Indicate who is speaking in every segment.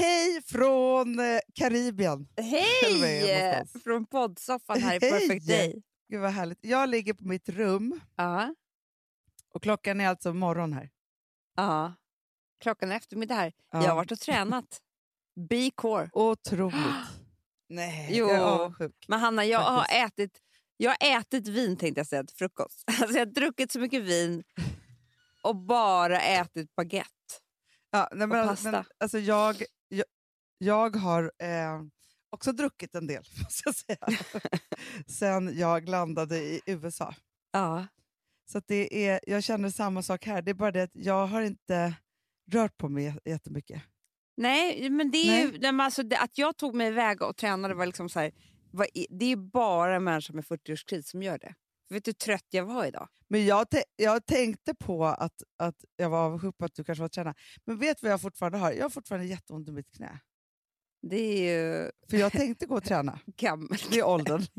Speaker 1: Hej från eh, Karibien.
Speaker 2: Hej! Från poddsoffan här i
Speaker 1: Hej!
Speaker 2: Perfect Day.
Speaker 1: Gud vad härligt. Jag ligger på mitt rum
Speaker 2: Ja.
Speaker 1: och klockan är alltså morgon här.
Speaker 2: ja. Klockan är eftermiddag här.
Speaker 1: Ja.
Speaker 2: Jag har varit och tränat. B-core.
Speaker 1: Otroligt. Nej,
Speaker 2: Jo.
Speaker 1: jag är avundsjuk.
Speaker 2: Men Hanna, jag har, ätit, jag har ätit vin tänkte jag säga till frukost. Alltså jag har druckit så mycket vin och bara ätit baguette.
Speaker 1: Ja, nej, men,
Speaker 2: pasta.
Speaker 1: men, alltså jag, jag, jag har eh, också druckit en del, måste jag säga. Sen jag landade i USA.
Speaker 2: Ja.
Speaker 1: Så det är, jag känner samma sak här. Det är bara det att jag har inte rört på mig jä- jättemycket.
Speaker 2: Nej, men det är ju, nej, men alltså, det, att jag tog mig iväg och tränade var liksom så här, var, det är bara människor med 40-årskris som gör det. Vet du hur trött jag var idag?
Speaker 1: Men jag, jag tänkte på att, att jag var avundsjuk på att du kanske var tränare. Men vet du vad jag fortfarande har? Jag har fortfarande jätteont i mitt knä.
Speaker 2: Det är ju
Speaker 1: För jag tänkte gå och träna.
Speaker 2: gammalt.
Speaker 1: Det är åldern.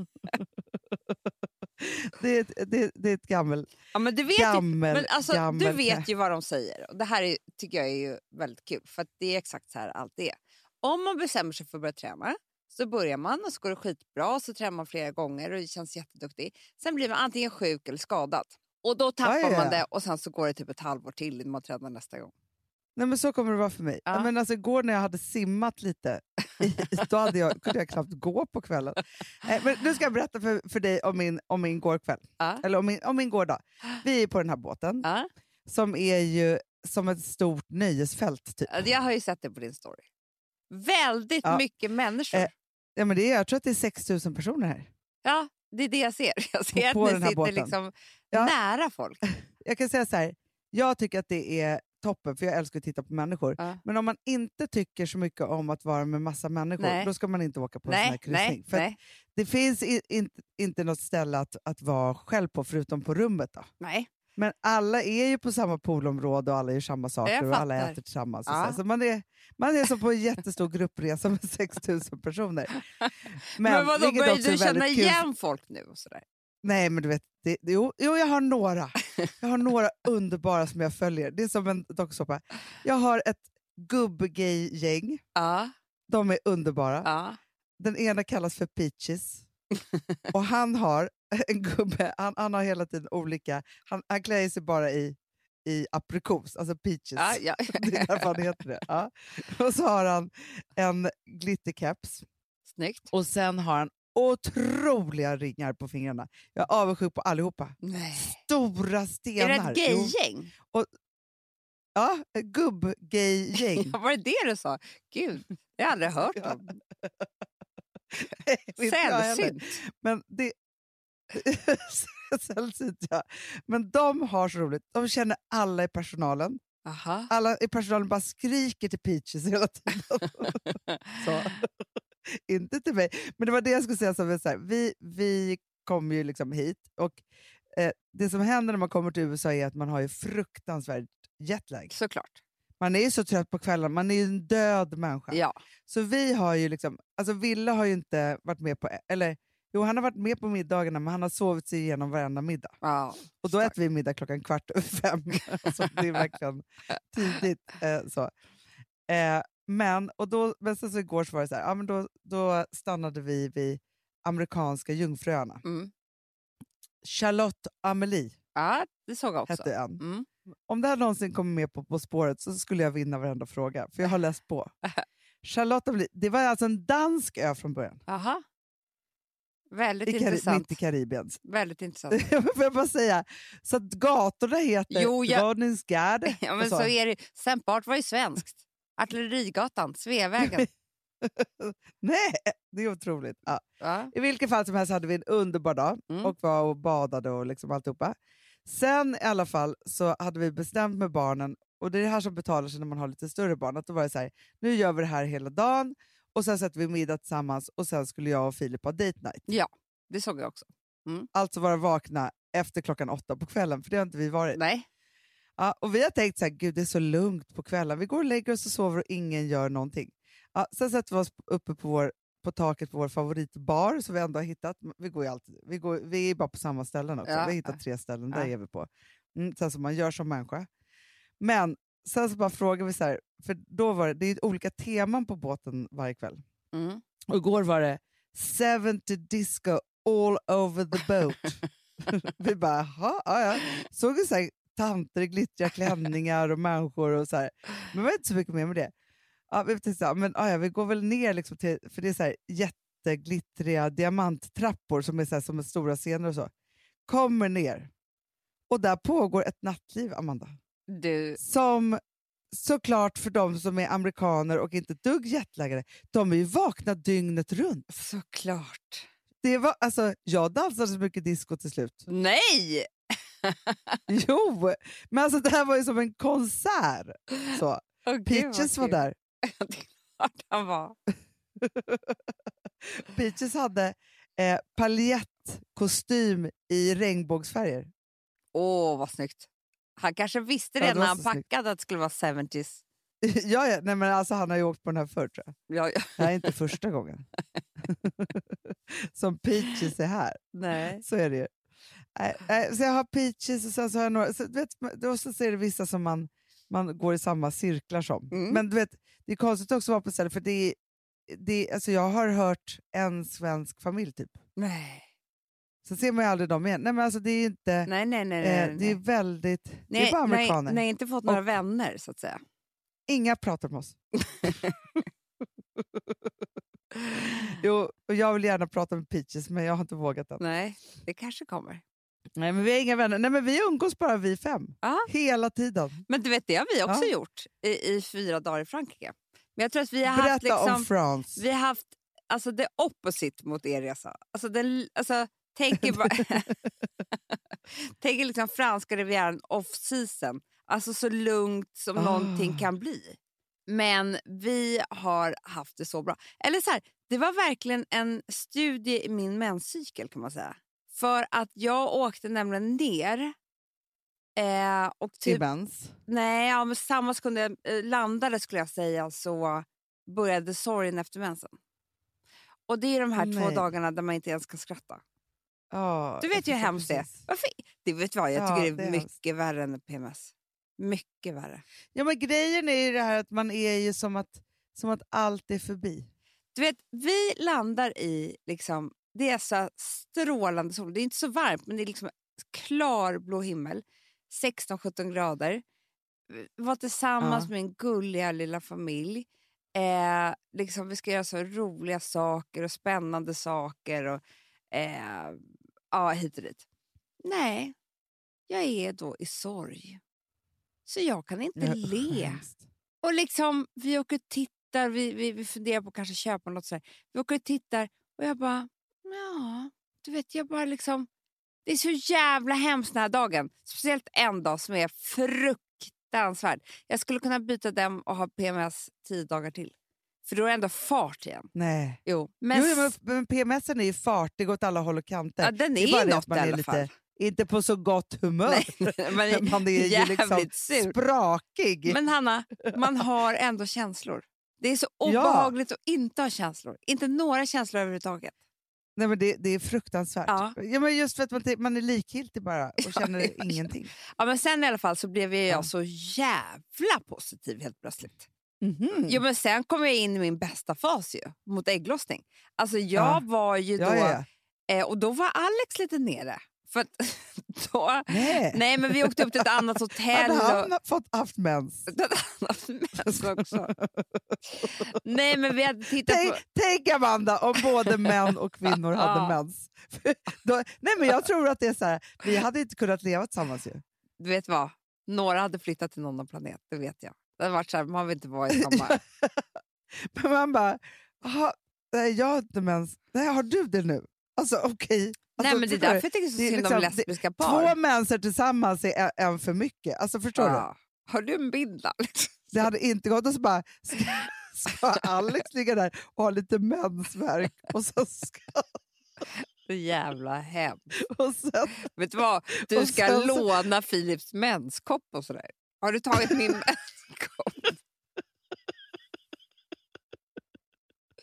Speaker 1: det, är ett, det, det är ett gammel,
Speaker 2: Ja, men du vet, ju,
Speaker 1: gammel,
Speaker 2: men alltså,
Speaker 1: gammel
Speaker 2: du vet ju vad de säger. Och det här är, tycker jag är ju väldigt kul, för att det är exakt så här allt är. Om man bestämmer sig för att börja träna så börjar man och så går det skitbra så tränar man flera gånger och det känns jätteduktig. Sen blir man antingen sjuk eller skadad. Och då tappar
Speaker 1: Ja, ja,
Speaker 2: man det och sen så går det typ ett halvår till innan man tränar nästa gång.
Speaker 1: Nej, men så kommer det vara för mig.
Speaker 2: Ja.
Speaker 1: Men alltså, igår när jag hade simmat lite, då hade jag, kunde jag knappt gå på kvällen. Eh, men nu ska jag berätta för, för dig om min, om min gårkväll.
Speaker 2: Ja.
Speaker 1: Eller om min, om min gårdag. Vi är på den här båten,
Speaker 2: Ja.
Speaker 1: som är ju som ett stort nöjesfält. Typ.
Speaker 2: Jag har ju sett det på din story. Väldigt mycket människor.
Speaker 1: Eh, Ja, men det är, jag tror att det är 6 000 personer här.
Speaker 2: Ja, det är det jag ser. Jag ser
Speaker 1: på
Speaker 2: att ni sitter liksom
Speaker 1: Ja.
Speaker 2: nära folk.
Speaker 1: Jag kan säga så här, jag tycker att det är toppen, för jag älskar att titta på människor.
Speaker 2: Ja.
Speaker 1: Men om man inte tycker så mycket om att vara med massa människor,
Speaker 2: Nej.
Speaker 1: då ska man inte åka på en sån här
Speaker 2: Nej,
Speaker 1: kryssning.
Speaker 2: nej,
Speaker 1: för
Speaker 2: nej,
Speaker 1: Det finns i, inte, inte något ställe att, att vara själv på, förutom på rummet. Då.
Speaker 2: nej.
Speaker 1: Men alla är ju på samma poolområde och alla gör samma saker och alla äter tillsammans.
Speaker 2: Ja.
Speaker 1: så. Så man, är, man är som på en jättestor gruppresa med 6 000 personer.
Speaker 2: Men, vadå,
Speaker 1: vilket
Speaker 2: börjar du känna
Speaker 1: kul
Speaker 2: igen folk nu? Och sådär?
Speaker 1: Nej, men du vet, det, jo, jo, jag har några. Jag har några underbara som jag följer. Det är som en dokusåpa. Jag har ett gubbgay-gäng.
Speaker 2: Ja,
Speaker 1: De är underbara.
Speaker 2: ja.
Speaker 1: Den ena kallas för Peaches. och han har en gubbe, han, han har hela tiden olika, han, han klär sig bara i, i aprikos, alltså peaches.
Speaker 2: ja, ja.
Speaker 1: Det är därför han heter det. Ja. Och så har han en glitterkeps
Speaker 2: Snyggt.
Speaker 1: och sen har han otroliga ringar på fingrarna. Jag är avundsjuk på allihopa.
Speaker 2: Nej.
Speaker 1: Stora
Speaker 2: Är
Speaker 1: stenar.
Speaker 2: det ett gaygäng?
Speaker 1: Ja, ett gubb-gay-gäng.
Speaker 2: Ja, var det det du sa? Gud, det har jag aldrig hört om. Sällsynt.
Speaker 1: Men det... Sällsynt, ja. Men de har så roligt. De känner alla i personalen.
Speaker 2: Aha.
Speaker 1: Alla i personalen bara skriker till Peaches hela tiden. Inte till mig. Men det var det jag skulle säga. Som så här, vi, vi kom ju liksom hit och eh, det som händer när man kommer till USA är att man har ju fruktansvärt jetlag.
Speaker 2: Såklart.
Speaker 1: Man är ju så trött på kvällen, man är ju en död människa.
Speaker 2: Ja.
Speaker 1: Så vi har ju liksom, alltså Ville har ju inte varit med på, eller jo han har varit med på middagarna men han har sovit sig igenom varenda middag.
Speaker 2: ja.
Speaker 1: Och då äter vi middag klockan kvart över fem. alltså, det är verkligen tidigt. Eh, så. Eh, men, och då, men sen så igår så var det så här, ja, men då, då stannade vi vid amerikanska jungfruöarna.
Speaker 2: Mm.
Speaker 1: Charlotte Amelie
Speaker 2: ja, det såg jag också.
Speaker 1: hette en.
Speaker 2: Mm.
Speaker 1: Om det här någonsin kommer med på På spåret så skulle jag vinna varenda fråga, för jag har läst på. Charlotte Amelie, det var alltså en dansk ö från början.
Speaker 2: Aha. Väldigt
Speaker 1: I
Speaker 2: intressant.
Speaker 1: mitt i Karibien.
Speaker 2: Väldigt intressant.
Speaker 1: Får jag bara säga, så att gatorna heter
Speaker 2: Jo, jag-
Speaker 1: Rådningsgärde.
Speaker 2: ja,
Speaker 1: och
Speaker 2: men
Speaker 1: så.
Speaker 2: så är det. Sempart var ju svenskt. Artillerigatan, Sveavägen.
Speaker 1: Nej, det är otroligt. Ja.
Speaker 2: Ja.
Speaker 1: I vilket fall som helst hade vi en underbar dag
Speaker 2: Mm.
Speaker 1: och var och badade och liksom alltihopa. Sen i alla fall så hade vi bestämt med barnen, och det är det här som betalar sig när man har lite större barn, att då var det så här, nu gör vi det här hela dagen och sen sätter vi middag tillsammans och sen skulle jag och Filip ha date night.
Speaker 2: ja, det såg jag också.
Speaker 1: Alltså vara vakna efter klockan åtta på kvällen, för det har inte vi varit.
Speaker 2: Nej.
Speaker 1: Ja, och vi har tänkt så här, gud det är så lugnt på kvällen. Vi går och lägger oss och sover och ingen gör någonting. Ja, sen sätter vi oss uppe på, vår, på taket på vår favoritbar som vi ändå har hittat. Vi, går alltid, vi, går, vi är bara på samma ställen också.
Speaker 2: Ja.
Speaker 1: Vi har hittat tre ställen, där
Speaker 2: Ja.
Speaker 1: är vi på. Mm, sen som man gör som människa. Men sen så bara frågade vi så här, för då var det, det är olika teman på båten varje kväll.
Speaker 2: Mm.
Speaker 1: Och igår var det 70 disco all over the boat. vi bara, jaha, ja, ja. Såg vi så här, tanter i glittriga klänningar och människor och så här. Men det var inte så mycket mer med det. Ja, vi tänkte så här, men, ja, ja, vi går väl ner, liksom till, för det är så här jätteglittriga diamanttrappor som är så här, som är stora scener och så. Kommer ner. Och där pågår ett nattliv, Amanda.
Speaker 2: Du,
Speaker 1: Som såklart för de som är amerikaner och inte dugg jetlaggade, de är ju vakna dygnet runt.
Speaker 2: såklart.
Speaker 1: Det var, alltså, jag dansade så mycket disco till slut.
Speaker 2: Nej!
Speaker 1: Jo, men alltså det här var ju som en konsert. Så.
Speaker 2: Gud,
Speaker 1: Peaches var där.
Speaker 2: det är klart han var.
Speaker 1: Peaches hade eh, paljettkostym i regnbågsfärger.
Speaker 2: Åh, vad snyggt. Han kanske visste
Speaker 1: Ja, det
Speaker 2: när han
Speaker 1: så snyggt.
Speaker 2: packade att det skulle vara 70s.
Speaker 1: ja, ja, nej, men alltså, han har ju åkt på den här förr tror jag.
Speaker 2: Ja, ja.
Speaker 1: Det här är inte första gången. som Peaches är här.
Speaker 2: Nej.
Speaker 1: Så är det ju. Så jag har Peaches och sen så har jag några, så, vet, då så är det vissa som man, man går i samma cirklar som.
Speaker 2: Mm.
Speaker 1: Men du vet, det är konstigt också att vara på stället för det är, det är, alltså jag har hört en svensk familj typ.
Speaker 2: Nej.
Speaker 1: Sen ser man ju aldrig dem igen. Nej, men alltså det är inte...
Speaker 2: Nej, nej, nej. nej,
Speaker 1: eh,
Speaker 2: nej.
Speaker 1: det är väldigt... det är
Speaker 2: nej,
Speaker 1: bara
Speaker 2: nej,
Speaker 1: amerikaner.
Speaker 2: nej, inte fått några
Speaker 1: Och-
Speaker 2: vänner så att säga.
Speaker 1: Inga pratar med oss. jo, och jag vill gärna prata med Peaches men jag har inte vågat än.
Speaker 2: Nej, det kanske kommer.
Speaker 1: Nej, men vi har inga vänner. Nej, men vi umgås bara vi fem.
Speaker 2: Ja.
Speaker 1: Hela tiden.
Speaker 2: Men du vet, det har vi också
Speaker 1: Ja.
Speaker 2: gjort i, i fyra dagar i Frankrike. Men jag tror att vi har haft
Speaker 1: Berätta
Speaker 2: liksom,
Speaker 1: om France.
Speaker 2: vi har haft alltså, det opposite mot er resa. Alltså, den, alltså, tänk er bara... tänk er liksom franska rivieran off-season. Alltså så lugnt som
Speaker 1: Ah.
Speaker 2: någonting kan bli. Men vi har haft det så bra. Eller så här, det var verkligen en studie i min menscykel kan man säga. För att jag åkte nämligen ner eh, och
Speaker 1: Till
Speaker 2: typ
Speaker 1: mens.
Speaker 2: Nej, ja, men samma sekund jag eh, landade skulle jag säga så började sorgen efter mensen. Och det är de här två
Speaker 1: Nej.
Speaker 2: dagarna där man inte ens kan skratta.
Speaker 1: Ja,
Speaker 2: Du vet ju hur hemskt det är. Varför? Det vet vad, jag
Speaker 1: Ja,
Speaker 2: tycker det
Speaker 1: det
Speaker 2: är
Speaker 1: är
Speaker 2: mycket
Speaker 1: hemskt.
Speaker 2: värre än PMS. Mycket värre.
Speaker 1: Ja, men grejen är ju det här att man är ju som att, som att allt är förbi.
Speaker 2: Du vet, vi landar i liksom, det är så strålande sol. Det är inte så varmt, men det är liksom klar blå himmel. 16-17 grader. Var tillsammans
Speaker 1: Ja.
Speaker 2: med min gulliga lilla familj. Eh, liksom, vi ska göra så roliga saker och spännande saker. Och, eh, ja, hit och dit. Nej, jag är då i sorg. Så jag kan inte
Speaker 1: Ja,
Speaker 2: le.
Speaker 1: hemskt.
Speaker 2: Och liksom, vi åker och tittar, vi, vi, vi funderar på att kanske köpa något sådär. Vi åker och tittar och jag bara, ja, du vet, jag bara liksom... Det är så jävla hemskt den här dagen. Speciellt en dag som är fruktansvärd. Jag skulle kunna byta den och ha PMS tio dagar till. För då är det ändå fart igen.
Speaker 1: Nej.
Speaker 2: Jo, men,
Speaker 1: jo, men, men PMSen är ju fartig åt alla håll och kanter.
Speaker 2: ja, den
Speaker 1: det
Speaker 2: är,
Speaker 1: är det
Speaker 2: något
Speaker 1: att man
Speaker 2: i
Speaker 1: är
Speaker 2: alla
Speaker 1: lite
Speaker 2: fall.
Speaker 1: inte på så gott humör.
Speaker 2: Nej, man är
Speaker 1: man är ju liksom
Speaker 2: sur.
Speaker 1: sprakig.
Speaker 2: Men Hanna, man har ändå känslor. Det är så
Speaker 1: Ja.
Speaker 2: obehagligt att inte ha känslor. Inte några känslor överhuvudtaget.
Speaker 1: Nej, men det, det är fruktansvärt.
Speaker 2: Ja.
Speaker 1: Ja. men just för att man, man är likgiltig bara och
Speaker 2: Ja,
Speaker 1: känner
Speaker 2: ja, ja.
Speaker 1: ingenting.
Speaker 2: Ja, men sen i alla fall så blev jag
Speaker 1: Ja.
Speaker 2: så jävla positiv helt plötsligt.
Speaker 1: Mhm.
Speaker 2: Jo, men sen kom jag in i min bästa fas ju, mot ägglossning. Alltså jag
Speaker 1: Ja.
Speaker 2: var ju då,
Speaker 1: ja, ja.
Speaker 2: Eh, och då var Alex lite nere. För då,
Speaker 1: Nej.
Speaker 2: nej men vi åkte upp till ett annat hotell.
Speaker 1: Hade
Speaker 2: och,
Speaker 1: han fått haft mens?
Speaker 2: annat mens också. nej men vi hade tittat
Speaker 1: Tänk,
Speaker 2: på...
Speaker 1: tänk Amanda om både män och kvinnor hade mens. Då, nej men jag tror att det är så här, vi hade inte kunnat leva tillsammans ju.
Speaker 2: Du vet vad? Några hade flyttat till någon annan planet, det vet jag. Det hade varit så här, man vill inte vara i samma...
Speaker 1: Men man bara, "Jaha, nej, jag har inte mens. Nej, har du det nu? Alltså okej.
Speaker 2: nej
Speaker 1: Alltså,
Speaker 2: men det är
Speaker 1: du?
Speaker 2: därför jag tycker så synd om
Speaker 1: liksom- det-
Speaker 2: lesbiska par.
Speaker 1: Två menser tillsammans är en, en för mycket. Alltså förstår du?
Speaker 2: Ja. Har du en bild?
Speaker 1: Det hade inte gått. Och så bara, ska, ska Alex ligga där och ha lite mensvärk och sen ska,
Speaker 2: Så jävla hemskt.
Speaker 1: och sen,
Speaker 2: Vet du vad? Du ska
Speaker 1: sen så-
Speaker 2: låna Philips menskopp och sådär. Har du tagit min menskopp?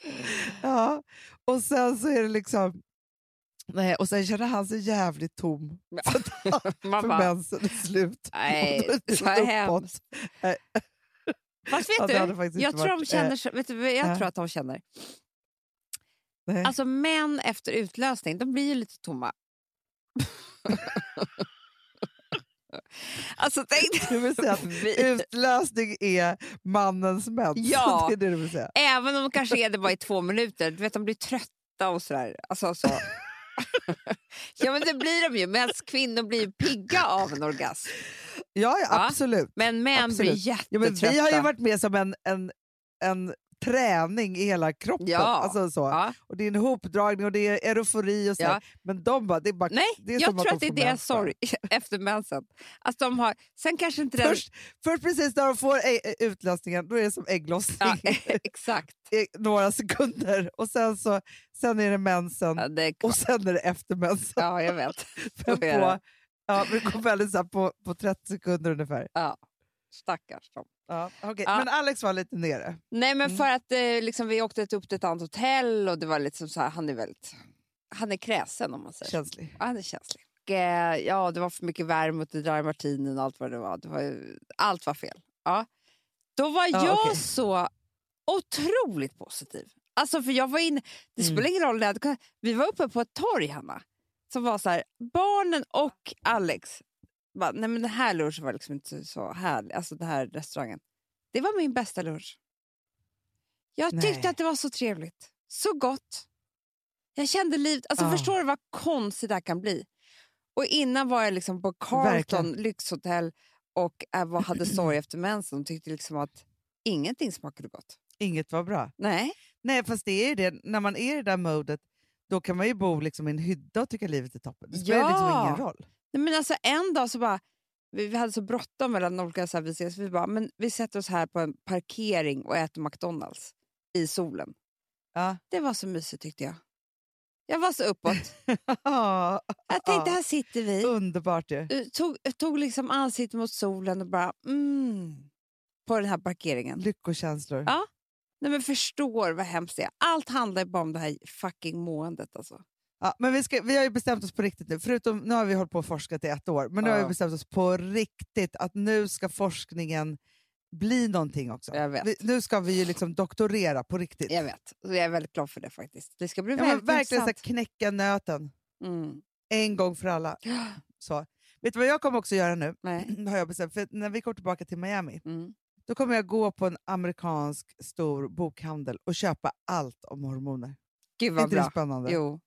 Speaker 1: ja, och sen så är det liksom... Nej, och sen känner han sig jävligt tom.
Speaker 2: Ja.
Speaker 1: För, mensen är slut.
Speaker 2: nej, så
Speaker 1: uppåt.
Speaker 2: hemskt. Fast
Speaker 1: Ja,
Speaker 2: vet
Speaker 1: hade
Speaker 2: du, jag tror de
Speaker 1: varit,
Speaker 2: känner, så, vet du vad jag
Speaker 1: ja.
Speaker 2: tror att de känner?
Speaker 1: Nej.
Speaker 2: Alltså män efter utlösning, de blir ju lite tomma. Alltså tänk
Speaker 1: Du vill säga att utlösning är mannens mens?
Speaker 2: Ja.
Speaker 1: Det är det du vill säga?
Speaker 2: även om de kanske är det bara i två minuter, du vet de blir trötta och sådär. Alltså, så. ja men det blir de ju, medan kvinnor blir pigga av en orgasm.
Speaker 1: Ja, ja
Speaker 2: Ja.
Speaker 1: absolut.
Speaker 2: Men män
Speaker 1: Absolut.
Speaker 2: blir
Speaker 1: Ja, men
Speaker 2: jättetrötta.
Speaker 1: vi har ju varit med som en, en, en träning i hela kroppen.
Speaker 2: Ja.
Speaker 1: Alltså så.
Speaker 2: Ja.
Speaker 1: Och det är en hopdragning och det är eufori och så.
Speaker 2: Ja.
Speaker 1: Men de bara, det är bara
Speaker 2: Nej,
Speaker 1: det är
Speaker 2: jag
Speaker 1: som att
Speaker 2: tror
Speaker 1: de
Speaker 2: att det är deras sorg efter mensen. Att de har, sen kanske inte den...
Speaker 1: Först, först precis när de får utlösningen, då är det som ägglossning
Speaker 2: Ja, exakt.
Speaker 1: några sekunder. Och sen, så, sen är det mensen
Speaker 2: Ja, det är
Speaker 1: och sen är det efter mensen.
Speaker 2: ja jag vet.
Speaker 1: Men på, ja, men det kom väldigt så på, på 30 sekunder ungefär.
Speaker 2: Ja. Stackars dem.
Speaker 1: Ja, okej.
Speaker 2: Ja.
Speaker 1: Men Alex var lite nere.
Speaker 2: Nej men
Speaker 1: Mm.
Speaker 2: för att eh, liksom, vi åkte upp till ett annat hotell och det var liksom så här, han är väldigt... Han är kräsen om man säger.
Speaker 1: Känslig.
Speaker 2: Ja, han är känslig. Och, eh, ja, det var för mycket värme och dry martini och allt vad det var. Det var allt var fel. Ja. Då var
Speaker 1: Ja,
Speaker 2: jag
Speaker 1: okej.
Speaker 2: så otroligt positiv. Alltså för jag var inne, det
Speaker 1: Mm.
Speaker 2: spelar ingen roll, vi var uppe på ett torg Hanna. Som var så här, barnen och Alex. Bara, nej men den här lunchen var liksom inte så härlig. Alltså den här restaurangen. Det var min bästa lunch. Jag tyckte
Speaker 1: Nej.
Speaker 2: att det var så trevligt. Så gott. Jag kände livet. Alltså
Speaker 1: Ah.
Speaker 2: Förstår du vad konstigt det här kan bli? Och innan var jag liksom på Carlton
Speaker 1: Verkligen.
Speaker 2: lyxhotell och äh, var- hade sorg efter mensen och tyckte liksom att ingenting smakade gott.
Speaker 1: Inget var bra.
Speaker 2: Nej.
Speaker 1: Nej, fast det är det. När man är i det där modet, då kan man ju bo liksom i en hydda och tycka livet är toppen. Det spelar
Speaker 2: Ja.
Speaker 1: liksom ingen roll.
Speaker 2: Nej, men alltså en dag så bara, vi, vi hade så bråttom mellan olika så här, vi ses, vi bara, men vi sätter oss här på en parkering och äter McDonalds i solen.
Speaker 1: Ja.
Speaker 2: Det var så mysigt tyckte jag. Jag var så uppåt.
Speaker 1: Ja,
Speaker 2: Jag tänkte,
Speaker 1: Ja.
Speaker 2: här sitter vi.
Speaker 1: Underbart ju.
Speaker 2: Eh, Tog, tog liksom ansiktet mot solen och bara mm, på den här parkeringen.
Speaker 1: Lyckokänslor.
Speaker 2: Ja. Nej, men förstår vad hemskt det är. Allt handlar bara om det här fucking måendet. Alltså.
Speaker 1: Ja, men vi, ska, vi har ju bestämt oss på riktigt nu, förutom nu har vi hållit på och forskat i ett år, men nu har
Speaker 2: Ja.
Speaker 1: vi bestämt oss på riktigt att nu ska forskningen bli någonting också.
Speaker 2: Jag vet.
Speaker 1: Vi, nu ska vi ju liksom doktorera på riktigt.
Speaker 2: Jag vet. Jag är väldigt glad för det faktiskt. Det ska bli
Speaker 1: Ja,
Speaker 2: väldigt
Speaker 1: verkligen så knäcka nöten
Speaker 2: Mm.
Speaker 1: en gång för alla. Så. Vet du vad jag kommer också göra nu?
Speaker 2: Nej.
Speaker 1: har jag bestämt. För när vi kommer tillbaka till Miami,
Speaker 2: Mm.
Speaker 1: då kommer jag gå på en amerikansk stor bokhandel och köpa allt om hormoner.
Speaker 2: Gud
Speaker 1: Är
Speaker 2: vad
Speaker 1: inte det
Speaker 2: bra.
Speaker 1: spännande?
Speaker 2: Jo.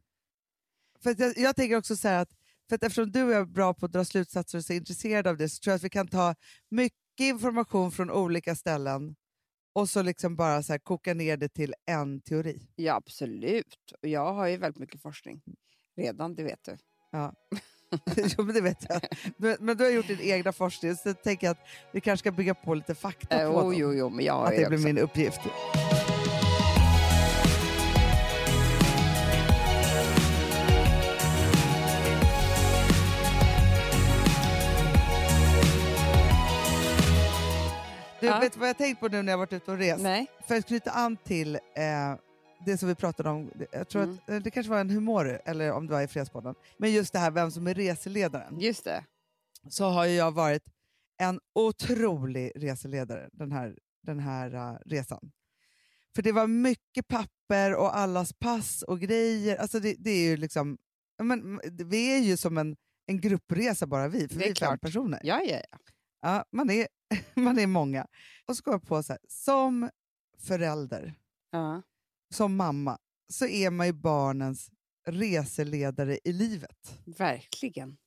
Speaker 1: För jag, jag tänker också så här att, för att eftersom du är bra på att dra slutsatser och är intresserad av det så tror jag att vi kan ta mycket information från olika ställen och så liksom bara så här koka ner det till en teori.
Speaker 2: Ja, absolut. Och jag har ju väldigt mycket forskning redan, det vet du.
Speaker 1: jo, men det vet jag. Men, men du har gjort din egna forskning så jag tänker att vi kanske ska bygga på lite fakta
Speaker 2: Eh,
Speaker 1: på
Speaker 2: oh,
Speaker 1: dem.
Speaker 2: jo, jo, men jag
Speaker 1: Att det blir
Speaker 2: också.
Speaker 1: min uppgift. Du,
Speaker 2: Ja.
Speaker 1: vet vad jag tänkt på nu när jag varit ute och rest?
Speaker 2: Nej.
Speaker 1: För att knyta an till eh, det som vi pratade om, jag tror
Speaker 2: Mm.
Speaker 1: att, eh, det kanske var en humor, eller om det var i Fredagspodden, men just det här vem som är reseledaren.
Speaker 2: Just det.
Speaker 1: Så har ju jag varit en otrolig reseledare den här, den här eh, resan. För det var mycket papper och allas pass och grejer. Alltså det, det är ju liksom, men, vi är ju som en, en gruppresa bara vi, för
Speaker 2: Det är
Speaker 1: vi är fem
Speaker 2: klart.
Speaker 1: personer.
Speaker 2: Ja, ja, ja.
Speaker 1: Ja, man, är, man är många. Och så kom jag på så här, som förälder,
Speaker 2: ja.
Speaker 1: som mamma, så är man ju barnens reseledare i livet.
Speaker 2: Verkligen.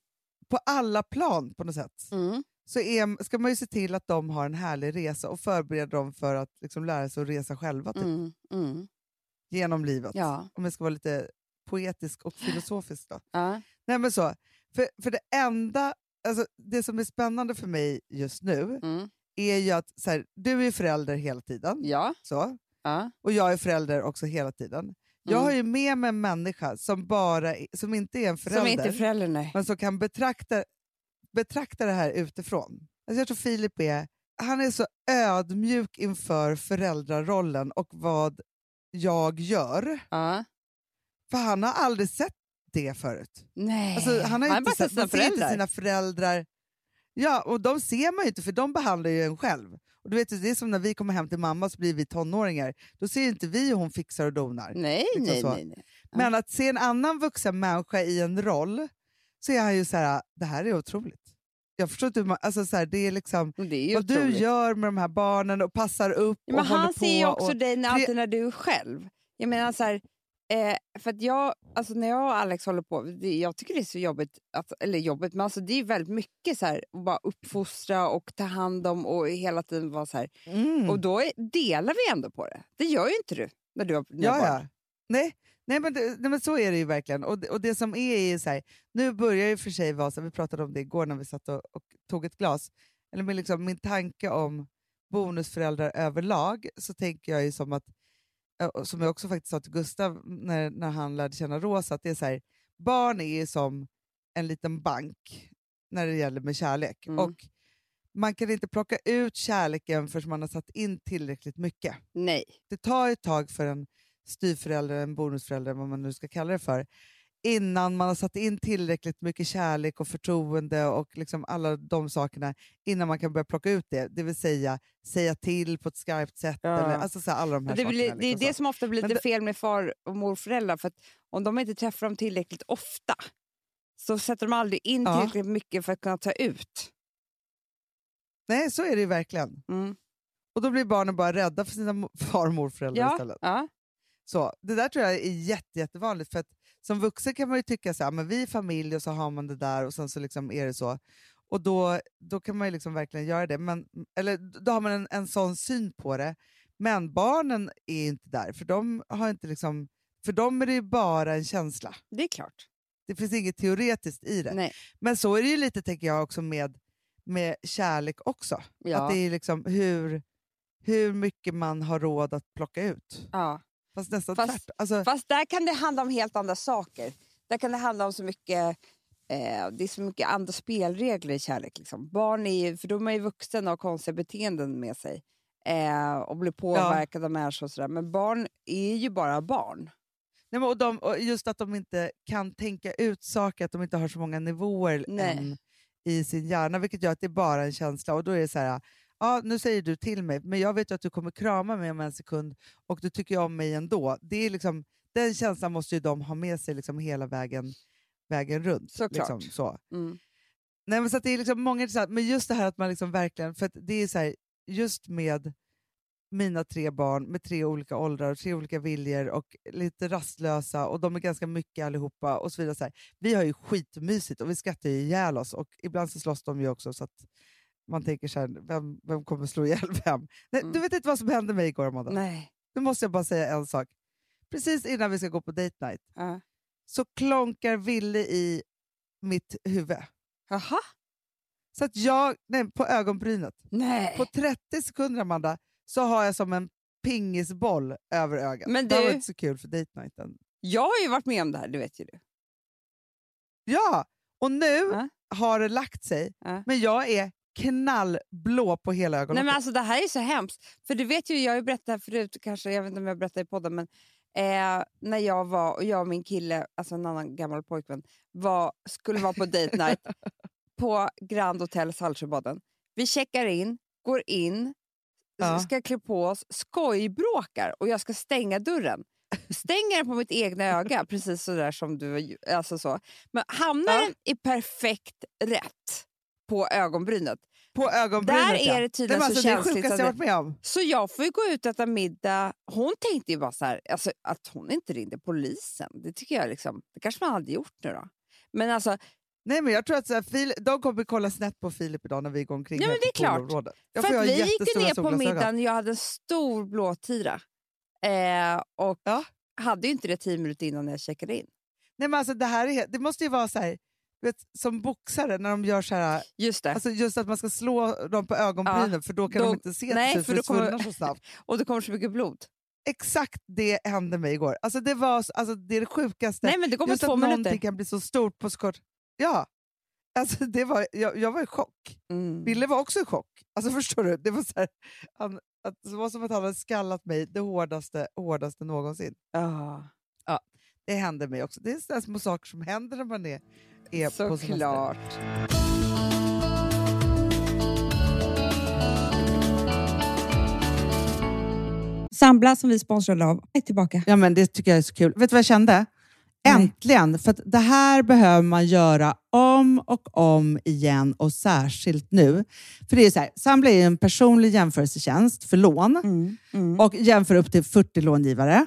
Speaker 1: På alla plan på något sätt.
Speaker 2: Mm.
Speaker 1: Så är, ska man ju se till att de har en härlig resa och förbereda dem för att liksom lära sig att resa själva typ,
Speaker 2: Mm. Mm.
Speaker 1: genom livet.
Speaker 2: Ja.
Speaker 1: Om jag ska vara lite poetisk och filosofisk. Då.
Speaker 2: Ja.
Speaker 1: Nej, men så, för, för det enda, alltså, det som är spännande för mig just nu
Speaker 2: Mm.
Speaker 1: är ju att så här, du är förälder hela tiden.
Speaker 2: Ja.
Speaker 1: Så,
Speaker 2: Ja.
Speaker 1: och jag är förälder också hela tiden. Jag
Speaker 2: Mm.
Speaker 1: har ju med mig en människa som, bara, som inte är en förälder,
Speaker 2: Som inte förälder, nej.
Speaker 1: men som kan betrakta, betrakta det här utifrån. Alltså jag tror Filip är, han är så ödmjuk inför föräldrarollen och vad jag gör.
Speaker 2: Ja.
Speaker 1: För han har aldrig sett det förut.
Speaker 2: Nej,
Speaker 1: Alltså, han har ju
Speaker 2: bara
Speaker 1: inte,
Speaker 2: sett sina
Speaker 1: inte
Speaker 2: föräldrar.
Speaker 1: sina föräldrar. Ja, och de ser man ju inte för de behandlar ju en själv. Och du vet, Det är som när vi kommer hem till mamma så blir vi tonåringar. Då ser inte vi hur hon fixar och donar.
Speaker 2: Nej,
Speaker 1: liksom
Speaker 2: nej, nej, nej.
Speaker 1: Men att se en annan vuxen människa i en roll så är han ju så här, det här är otroligt. Jag förstår inte hur man, alltså så här, det är liksom
Speaker 2: Det är
Speaker 1: vad du
Speaker 2: otroligt.
Speaker 1: gör med de här barnen och passar upp
Speaker 2: Ja, men
Speaker 1: och håller
Speaker 2: han
Speaker 1: på.
Speaker 2: ser ju också
Speaker 1: och,
Speaker 2: dig alltid när du är själv. Jag menar så här, eh, för att jag, alltså när jag och Alex håller på, det, jag tycker det är så jobbigt, att, eller jobbigt, men alltså det är väldigt mycket så här, att bara uppfostra och ta hand om och hela tiden vara så här.
Speaker 1: mm.
Speaker 2: Och då är, delar vi ändå på det. Det gör ju inte du när du har dina
Speaker 1: Ja, ja. Nej, nej, men nej, men så är det ju verkligen. Och det, och det som är, är så här, nu börjar det för sig vara så, vi pratade om det igår när vi satt och, och tog ett glas, eller med liksom min tanke om bonusföräldrar överlag, så tänker jag ju som att, som jag också faktiskt sa till Gustav när, när han lärde känna Rosa, att det är så här, barn är som en liten bank när det gäller med kärlek.
Speaker 2: Mm.
Speaker 1: Och man kan inte plocka ut kärleken förrän man har satt in tillräckligt mycket
Speaker 2: Nej.
Speaker 1: det tar ett tag för en styvförälder, en bonusförälder, vad man nu ska kalla det för, innan man har satt in tillräckligt mycket kärlek och förtroende och liksom alla de sakerna innan man kan börja plocka ut det. Det vill säga säga till på ett skarpt sätt.
Speaker 2: Ja.
Speaker 1: Eller, alltså så här, alla de här
Speaker 2: Det,
Speaker 1: sakerna.
Speaker 2: blir, det är
Speaker 1: liksom
Speaker 2: det
Speaker 1: så.
Speaker 2: som ofta blir lite
Speaker 1: det-
Speaker 2: fel med far och morföräldrar. För att om de inte träffar dem tillräckligt ofta så sätter de aldrig in
Speaker 1: Ja.
Speaker 2: tillräckligt mycket för att kunna ta ut.
Speaker 1: Nej, så är det ju verkligen.
Speaker 2: Mm.
Speaker 1: Och då blir barnen bara rädda för sina far och morföräldrar
Speaker 2: Ja,
Speaker 1: istället.
Speaker 2: ja.
Speaker 1: Så, det där tror jag är jätte, jättevanligt. För att som vuxen kan man ju tycka så här, men vi är familj och så har man det där och sen så liksom är det så. Och då, då kan man ju liksom verkligen göra det. Men, eller då har man en, en sån syn på det. Men barnen är inte där, för de, har inte liksom, för dem är det ju bara en känsla.
Speaker 2: Det är klart.
Speaker 1: Det finns inget teoretiskt i det.
Speaker 2: Nej.
Speaker 1: Men så är det ju lite, tänker jag, också med, med kärlek också.
Speaker 2: Ja.
Speaker 1: Att det är liksom hur, hur mycket man har råd att plocka ut.
Speaker 2: Ja.
Speaker 1: Fast nästan
Speaker 2: Fast-
Speaker 1: tvärtom. Alltså,
Speaker 2: Fast där kan det handla om helt andra saker. Där kan det handla om så mycket eh, det är så mycket andra spelregler i kärlek. Liksom. Barn är ju, för de är ju vuxna och har konstiga beteenden med sig eh, och blir påverkade av människor och sådär. Men barn är ju bara barn.
Speaker 1: Nej, men och de, och just att de inte kan tänka ut saker, att de inte har så många nivåer i sin hjärna, vilket gör att det är bara en känsla. Och då är det så här, ja, nu säger du till mig, men jag vet ju att du kommer krama mig om en sekund och du tycker om mig ändå. Det är liksom, den känslan måste ju de ha med sig liksom hela vägen, vägen runt.
Speaker 2: Såklart.
Speaker 1: Liksom, så.
Speaker 2: Mm.
Speaker 1: Nej, men så det är liksom många, här- men just det här att man liksom verkligen, för det är så här, just med mina tre barn med tre olika åldrar och tre olika viljor och lite rastlösa och de är ganska mycket allihopa och så vidare. Så här. Vi har ju skitmysigt och vi skrattar ju ihjäl oss och ibland så slåss de ju också så att man tänker så här, vem, vem kommer slå ihjäl vem? Nej,
Speaker 2: Mm.
Speaker 1: Du vet inte vad som hände mig igår Amanda?
Speaker 2: Nej.
Speaker 1: Nu måste jag bara säga en sak. Precis innan vi ska gå på date night
Speaker 2: Ja.
Speaker 1: så klonkar Ville i mitt huvud.
Speaker 2: Jaha?
Speaker 1: Så att jag, nej, på ögonbrynet.
Speaker 2: Nej.
Speaker 1: På 30 sekunder, Amanda, så har jag som en pingisboll över ögat.
Speaker 2: Men
Speaker 1: Det här var
Speaker 2: du-
Speaker 1: inte så kul för date nighten.
Speaker 2: Jag har ju varit med om det här, det vet ju du.
Speaker 1: Ja, och nu
Speaker 2: Ja.
Speaker 1: har det lagt sig,
Speaker 2: Ja.
Speaker 1: men jag är knallblå på hela
Speaker 2: Nej,
Speaker 1: ögonlocket.
Speaker 2: men alltså, det här är så hemskt. För du vet ju, jag har ju berättat det här förut, kanske, jag vet inte om jag berättade i podden, men eh, när jag var, och jag och min kille, alltså en annan gammal pojkvän, var, skulle vara på date night på Grand Hotel Saltsjöbaden. Vi checkar in, går in,
Speaker 1: Ja.
Speaker 2: ska klä på oss, skojbråkar och jag ska stänga dörren. Stänger den på mitt egna öga, precis så där som du... Alltså så. Men hamnar
Speaker 1: Ja.
Speaker 2: den i perfekt rätt på ögonbrynet,
Speaker 1: på ögonbrynet,
Speaker 2: där
Speaker 1: ja.
Speaker 2: är det tydligen
Speaker 1: men
Speaker 2: så
Speaker 1: alltså, Det är det
Speaker 2: känsligt
Speaker 1: sjukaste jag
Speaker 2: det-
Speaker 1: varit med om.
Speaker 2: så jag får gå ut och äta middag. Hon tänkte ju bara så här, alltså, att hon inte ringde polisen. Det tycker jag liksom, det kanske man hade gjort nu då. Men alltså,
Speaker 1: Nej, men jag tror att så här, Fil- de kommer kolla snett på Filip idag när vi går omkring
Speaker 2: Ja, men det är klart. för vi gick ner på middagen, jag hade en stor blåtira. Eh, och
Speaker 1: Ja.
Speaker 2: hade ju inte det tio minuter innan jag checkade in.
Speaker 1: Nej, men alltså, det, här är, det måste ju vara så här, vet, som boxare när de gör så här,
Speaker 2: Just
Speaker 1: alltså just att man ska slå dem på ögonbrynen för då kan
Speaker 2: då-
Speaker 1: de inte se
Speaker 2: nej, för då kommer-
Speaker 1: så snabbt.
Speaker 2: och det kommer så mycket blod.
Speaker 1: Exakt det hände mig igår. Alltså det, var, så- alltså det är det sjukaste.
Speaker 2: Nej men det kommer
Speaker 1: just
Speaker 2: två
Speaker 1: att
Speaker 2: minuter.
Speaker 1: någonting kan bli så stort på så kort... Ja. Alltså det var, jag, jag var i chock.
Speaker 2: Mm.
Speaker 1: Ville var också i chock. Alltså förstår du? Det var, så här, han, att, det var som att han hade skallat mig det hårdaste, hårdaste någonsin.
Speaker 2: Ja.
Speaker 1: Det händer mig också. Det är sådana små saker som händer när man är, är på semester.
Speaker 2: Såklart.
Speaker 3: Sambla som vi sponsrade av är tillbaka.
Speaker 1: Ja, men det tycker jag är så kul. Vet du vad jag kände?
Speaker 3: Nej.
Speaker 1: Äntligen! För att det här behöver man göra om och om igen och särskilt nu. För det är så här, Sambla är en personlig jämförelsetjänst för lån
Speaker 3: Mm, mm.
Speaker 1: och jämför upp till 40 långivare.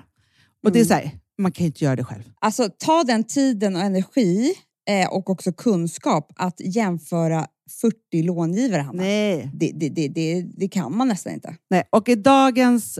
Speaker 1: Och det är så här, man kan ju inte göra det själv.
Speaker 3: Alltså ta den tiden och energi och också kunskap att jämföra 40 långivare, Hanna.
Speaker 1: Nej.
Speaker 3: Det, det, det, det, det kan man nästan inte.
Speaker 1: Nej. Och i dagens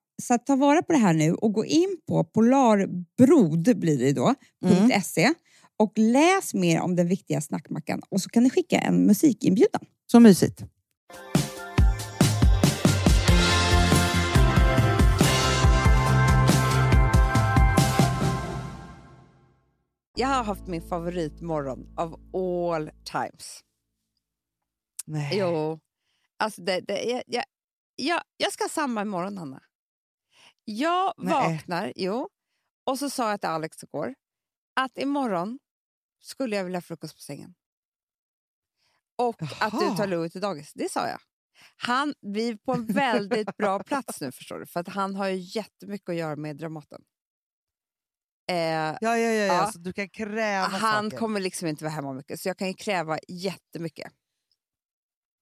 Speaker 3: så att ta vara på det här nu och gå in på polarbrod blir det då,
Speaker 1: Mm.
Speaker 3: .se och läs mer om den viktiga snackmackan och så kan ni skicka en musikinbjudan.
Speaker 1: Så mysigt.
Speaker 2: Jag har haft min favoritmorgon av all times.
Speaker 1: Nej.
Speaker 2: Jo. Alltså det, det, jag, jag, jag, jag ska ha samma imorgon, Hanna. Jag
Speaker 1: Nej.
Speaker 2: vaknar, jo, och så sa jag till Alex igår att imorgon skulle jag vilja ha frukost på sängen. Och att du
Speaker 1: Jaha.
Speaker 2: tar Louie till dagis. Det sa jag. Han blir på en väldigt bra plats nu, förstår du. För att han har ju jättemycket att göra med Dramaten. Eh,
Speaker 1: Ja, ja, ja, ja.
Speaker 2: Ja.
Speaker 1: Så du kan kräva
Speaker 2: han
Speaker 1: saker.
Speaker 2: kommer liksom inte vara hemma mycket, så jag kan ju kräva jättemycket.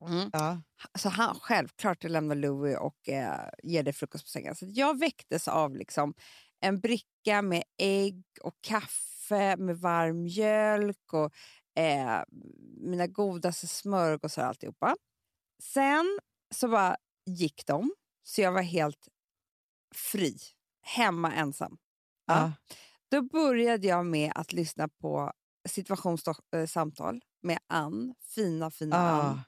Speaker 2: Mm.
Speaker 1: Ja.
Speaker 2: Så han självklart lämnar Louie och eh, ger dig frukost på sängen. Så jag väcktes av liksom en bricka med ägg och kaffe med varm mjölk och eh, mina godaste smörgåsar och alltihopa. Sen så bara gick de, så jag var helt fri. Hemma ensam. Ja.
Speaker 1: Ja.
Speaker 2: Då började jag med att lyssna på situationssamtal med Ann, fina fina
Speaker 1: Ah.
Speaker 2: Ann.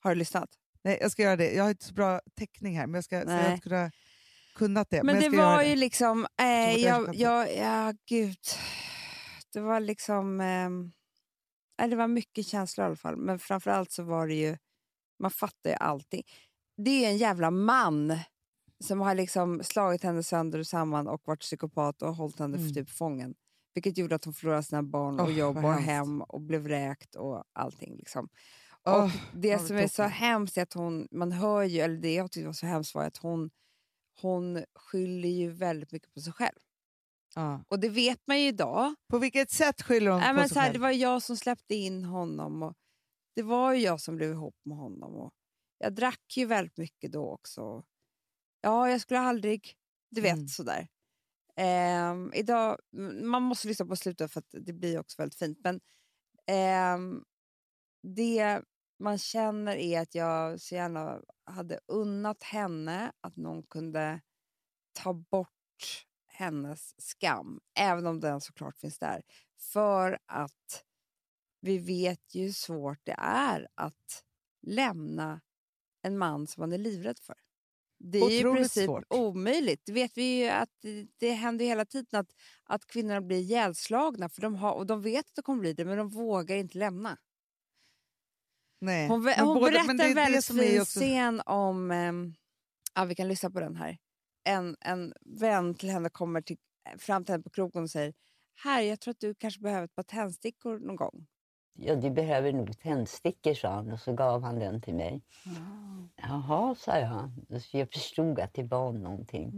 Speaker 2: Har du lyssnat?
Speaker 1: Nej, jag ska göra det. Jag har inte så bra täckning här, men jag ska säga att jag skulle kunnat det.
Speaker 2: Men,
Speaker 1: jag
Speaker 2: det var
Speaker 1: det.
Speaker 2: ju liksom... Eh,
Speaker 1: jag
Speaker 2: jag, ja, gud. Det var liksom... Eh, det var mycket känslor i alla fall. Men framförallt så var det ju... Man fattar ju allting. Det är en jävla man som har liksom slagit henne sönder och samman och varit psykopat och hållit henne
Speaker 1: Mm.
Speaker 2: för typ fången. Vilket gjorde att hon förlorade sina barn och
Speaker 1: Åh,
Speaker 2: jobb och hem och blev vräkt och allting. Liksom. Och det som är så hemskt är att hon, man hör ju, eller det jag tyckte var så hemskt var att hon, hon skyller ju väldigt mycket på sig själv.
Speaker 1: Ja.
Speaker 2: Och det vet man ju idag.
Speaker 1: På vilket sätt skyller hon
Speaker 2: Nej,
Speaker 1: på
Speaker 2: men
Speaker 1: sig
Speaker 2: så här,
Speaker 1: själv?
Speaker 2: det var jag som släppte in honom. Och det var ju jag som blev ihop med honom. Och jag drack ju väldigt mycket då också. Ja, jag skulle aldrig... Du vet,
Speaker 1: Mm.
Speaker 2: sådär. Ehm, idag, man måste lyssna på slutet för att det blir också väldigt fint. Men ehm, det man känner är att jag så gärna hade unnat henne att någon kunde ta bort hennes skam, även om den såklart finns där. För att vi vet ju hur svårt det är att lämna en man som man är livrädd för. Det är ju i
Speaker 1: Otroligt
Speaker 2: princip
Speaker 1: svårt.
Speaker 2: omöjligt. Det vet vi ju att det, händer hela tiden att, att kvinnorna blir ihjälslagna för de, har, och de vet att de kommer bli det men de vågar inte lämna.
Speaker 1: Nej.
Speaker 2: Hon,
Speaker 1: Men
Speaker 2: hon
Speaker 1: båda-
Speaker 2: berättar
Speaker 1: det
Speaker 2: en
Speaker 1: det
Speaker 2: väldigt fin
Speaker 1: också-
Speaker 2: scen om... ehm, ja, vi kan lyssna på den här. En, en vän till henne kommer till, fram till henne på krogen och säger Här, jag tror att du kanske behöver ett par tändstickor någon gång.
Speaker 4: Ja, du behöver nog tändstickor, sa han och så gav han den till mig. Jaha, sa jag. Så jag förstod att det var någonting.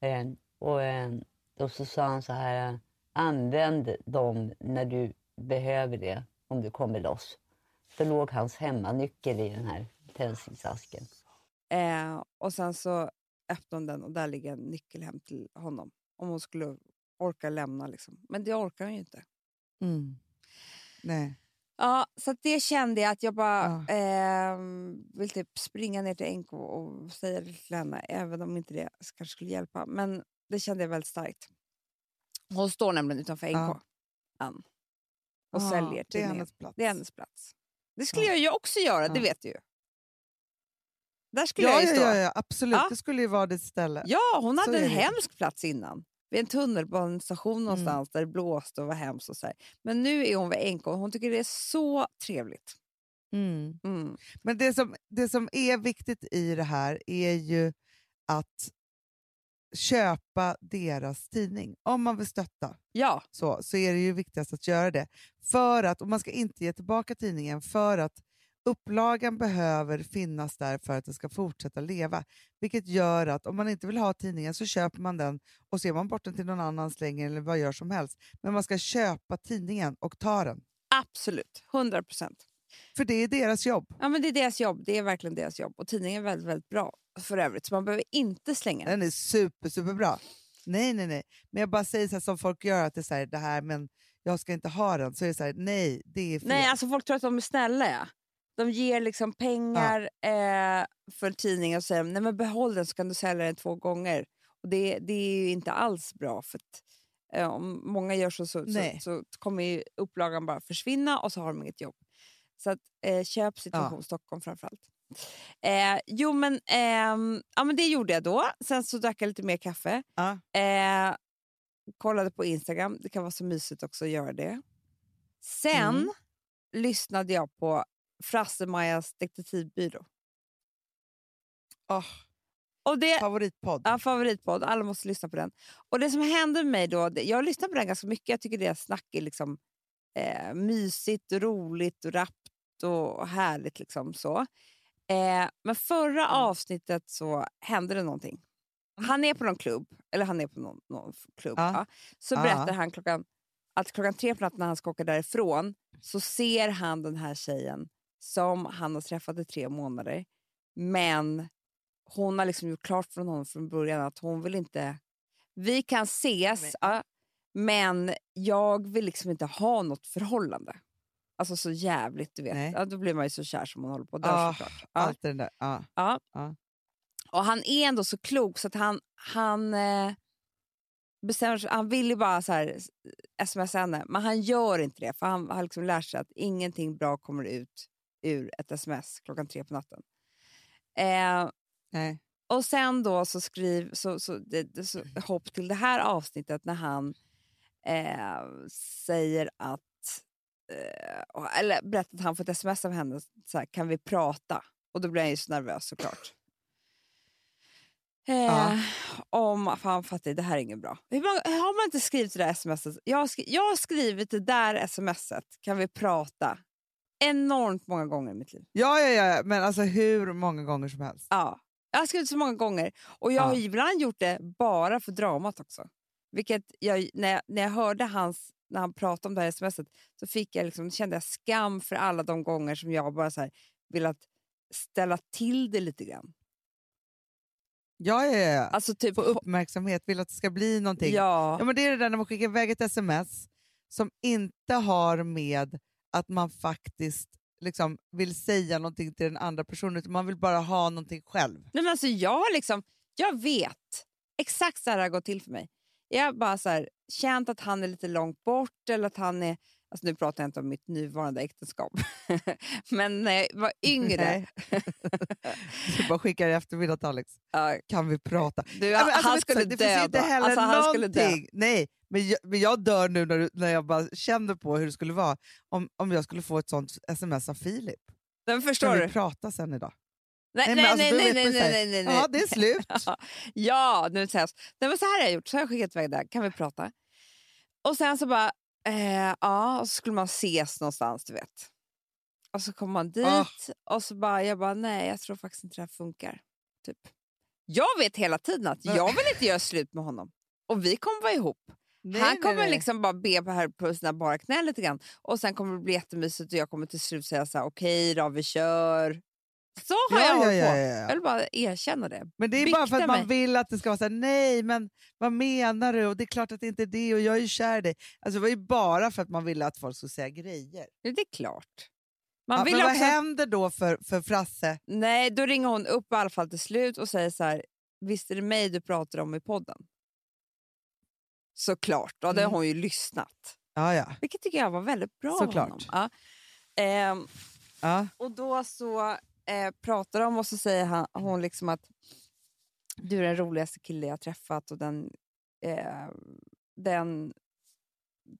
Speaker 4: Eh, och, eh, och så sa han så här, använd dem när du behöver det, om du kommer loss. Då låg hans hemmanyckel i den här tändsticksasken.
Speaker 2: Eh, och sen så öppnar hon den och där ligger en nyckel hem till honom. Om hon skulle orka lämna. Liksom. Men det orkar hon ju inte.
Speaker 1: Mm. Nej.
Speaker 2: Ja, så det kände jag att jag bara
Speaker 1: Ja.
Speaker 2: ehm, vill typ springa ner till NK och säga det till henne, även om inte det kanske skulle hjälpa. Men det kände jag väldigt starkt. Hon står nämligen utanför NK,
Speaker 1: Ja.
Speaker 2: Ann, och
Speaker 1: Ja,
Speaker 2: säljer
Speaker 1: det är
Speaker 2: tidningen.
Speaker 1: hennes plats.
Speaker 2: Det är hennes plats. Det skulle
Speaker 1: Ja.
Speaker 2: jag ju också göra, det vet du ju. Där skulle
Speaker 1: Ja,
Speaker 2: jag ju stå.
Speaker 1: ja, ja, absolut. Det skulle ju vara ditt ställe.
Speaker 2: Ja, hon
Speaker 1: Så
Speaker 2: hade
Speaker 1: är
Speaker 2: en hemsk plats innan. Vid en tunnelbanestation någonstans där det blåste och var hemskt. Och så här. Men nu är hon vid NK och hon tycker det är så trevligt.
Speaker 1: Mm.
Speaker 2: Mm.
Speaker 1: Men det som, det som är viktigt i det här är ju att köpa deras tidning. Om man vill stötta
Speaker 2: Ja,
Speaker 1: så, så är det ju viktigast att göra det. För att, och man ska inte ge tillbaka tidningen för att upplagan behöver finnas där för att den ska fortsätta leva. Vilket gör att om man inte vill ha tidningen så köper man den och så ger man bort den till någon annan slänger eller vad gör som helst. Men man ska köpa tidningen och ta den.
Speaker 2: absolut. 100 procent.
Speaker 1: För det är deras jobb.
Speaker 2: Ja, men det är deras jobb. Det är verkligen deras jobb. Och tidningen är väldigt, väldigt bra för övrigt. Så man behöver inte slänga den.
Speaker 1: Den är super, superbra. Nej, nej, nej. Men jag bara säger så här, som folk gör, att det är här, det här, men jag ska inte ha den. Så är det så här, nej, det är fel.
Speaker 2: Nej, alltså folk tror att de är snälla. Ja. De ger liksom pengar eh, för tidningen och säger nej men behåll den så kan du sälja den två gånger. Och det, det är ju inte alls bra. för att, eh, Om många gör så, så, så, så kommer ju upplagan bara försvinna och så har de inget jobb. Så att, eh, köp Situation Stockholm framförallt. Eh, jo men, ehm, ja, men det gjorde jag då. Sen så drack jag lite mer kaffe.
Speaker 1: Ja.
Speaker 2: Kollade på Instagram. Det kan vara så mysigt också att göra det. Sen
Speaker 1: Mm.
Speaker 2: lyssnade jag på Frasse-Majas detektivbyrå.
Speaker 1: Åh,
Speaker 2: Och det,
Speaker 1: favoritpodd.
Speaker 2: ja, favoritpodd, alla måste lyssna på den. Och det som hände med mig då, det, jag lyssnar på den ganska mycket, jag tycker deras snack är liksom, eh, mysigt, och roligt och rappt och härligt. Liksom, så. Eh, men förra avsnittet så hände det någonting. Han är på någon klubb, eller han är på någon, någon klubb.
Speaker 1: Ja.
Speaker 2: Ja. Så berättar han klockan, att klockan tre på natten när han ska åka därifrån så ser han den här tjejen som han har träffat i tre månader. Men hon har liksom gjort klart från honom från början att hon vill inte... Vi kan ses,
Speaker 1: Men-
Speaker 2: ja, men jag vill liksom inte ha något förhållande. Alltså så jävligt, du vet. Ja, då blir man ju så kär som man håller på att dö
Speaker 1: Ah,
Speaker 2: såklart. Ja.
Speaker 1: Allt det där. Ja.
Speaker 2: Ja. Och han är ändå så klok så att han, han eh, bestämmer sig, han vill ju bara så här, smsa henne, men han gör inte det för han har liksom lärt sig att ingenting bra kommer ut ur ett sms klockan tre på natten. Eh,
Speaker 1: Nej.
Speaker 2: och sen då så skriv, så, så, det, så hopp till det här avsnittet när han eh, säger att, eh, eller berättar att han fått sms av henne, så här, kan vi prata? Och då blir han ju så nervös såklart. Eh,
Speaker 1: Ja.
Speaker 2: Om, fan fattar det här är inget bra. Många, har man inte skrivit det där smset? Jag har, skri, jag har skrivit det där smset, kan vi prata? Enormt många gånger i mitt liv.
Speaker 1: Ja, ja, ja, men alltså hur många gånger som helst.
Speaker 2: Ja, jag har skrivit så många gånger. Och jag
Speaker 1: Ja.
Speaker 2: har ibland gjort det bara för dramat också. Vilket jag, när, jag, när jag hörde hans, när han pratade om det här smset så fick jag liksom, kände jag skam för alla de gånger som jag bara så här, velat ställa till det lite grann.
Speaker 1: Ja, ja, ja.
Speaker 2: Alltså typ...
Speaker 1: Få uppmärksamhet, vill att det ska bli någonting. Ja.
Speaker 2: Ja,
Speaker 1: men det är det där när man skickar iväg ett sms som inte har med att man faktiskt liksom vill säga någonting till den andra personen, utan man vill bara ha någonting själv.
Speaker 2: Nej, men alltså jag, har liksom, jag vet Exakt så här har det gått till för mig. Jag har bara så här, känt att han är lite långt bort eller att han är... Alltså nu pratar jag inte om mitt nuvarande äktenskap. Men när jag var yngre...
Speaker 1: Du bara skickar i eftermiddag till Alex.
Speaker 2: ja,
Speaker 1: Kan vi prata?
Speaker 2: du,
Speaker 1: men alltså,
Speaker 2: han skulle
Speaker 1: det
Speaker 2: dö
Speaker 1: finns inte heller
Speaker 2: Alltså, han skulle dö.
Speaker 1: Nej, men jag, men jag dör nu när, du, när jag bara känner på hur det skulle vara om, om jag skulle få ett sånt sms av Filip.
Speaker 2: Men
Speaker 1: Kan
Speaker 2: förstår
Speaker 1: vi
Speaker 2: du?
Speaker 1: prata sen idag?
Speaker 2: Nej,
Speaker 1: Nej,
Speaker 2: nej,
Speaker 1: alltså,
Speaker 2: nej, nej, nej,
Speaker 1: så här,
Speaker 2: nej, nej, nej.
Speaker 1: Ja, det är slut.
Speaker 2: ja, nu ses. Nej, men så här har jag gjort. Så har jag skickat iväg där. Kan vi prata? Och sen så bara, eh, ja, och så skulle man ses någonstans, du vet. Och så kommer man dit
Speaker 1: Ah.
Speaker 2: och så bara, jag bara, nej, jag tror faktiskt inte det här funkar. Typ. Jag vet hela tiden att jag vill inte göra slut med honom. Och vi kommer vara ihop.
Speaker 1: Nej,
Speaker 2: Han kommer
Speaker 1: nej.
Speaker 2: liksom bara be på, här på sina bara knän lite grann. Och sen kommer det bli jättemysigt och jag kommer till slut säga så här, okej då, vi kör. Så har jag
Speaker 1: ja,
Speaker 2: hållit
Speaker 1: ja,
Speaker 2: på.
Speaker 1: ja, ja.
Speaker 2: Jag vill bara erkänna det.
Speaker 1: Men det är bara för
Speaker 2: Bikta
Speaker 1: att man
Speaker 2: mig.
Speaker 1: vill att det ska vara så här, nej men vad menar du? Och det är klart att det inte är det och jag är ju kär i dig. Alltså, det var ju bara för att man ville att folk skulle säga grejer.
Speaker 2: Ja, det är klart. Man vill
Speaker 1: men vad
Speaker 2: också...
Speaker 1: händer då för, för Frasse?
Speaker 2: Nej, då ringer hon upp i alla fall till slut och säger så här, visst är det mig du pratar om i podden? Såklart, då hade
Speaker 1: Mm.
Speaker 2: hon ju lyssnat.
Speaker 1: Ja, ja.
Speaker 2: Vilket tycker jag var väldigt bra av
Speaker 1: Såklart.
Speaker 2: honom. Ja. Ehm,
Speaker 1: ja.
Speaker 2: och då så eh, pratar de och så säger han, hon liksom att du är den roligaste kille jag träffat och den, eh, den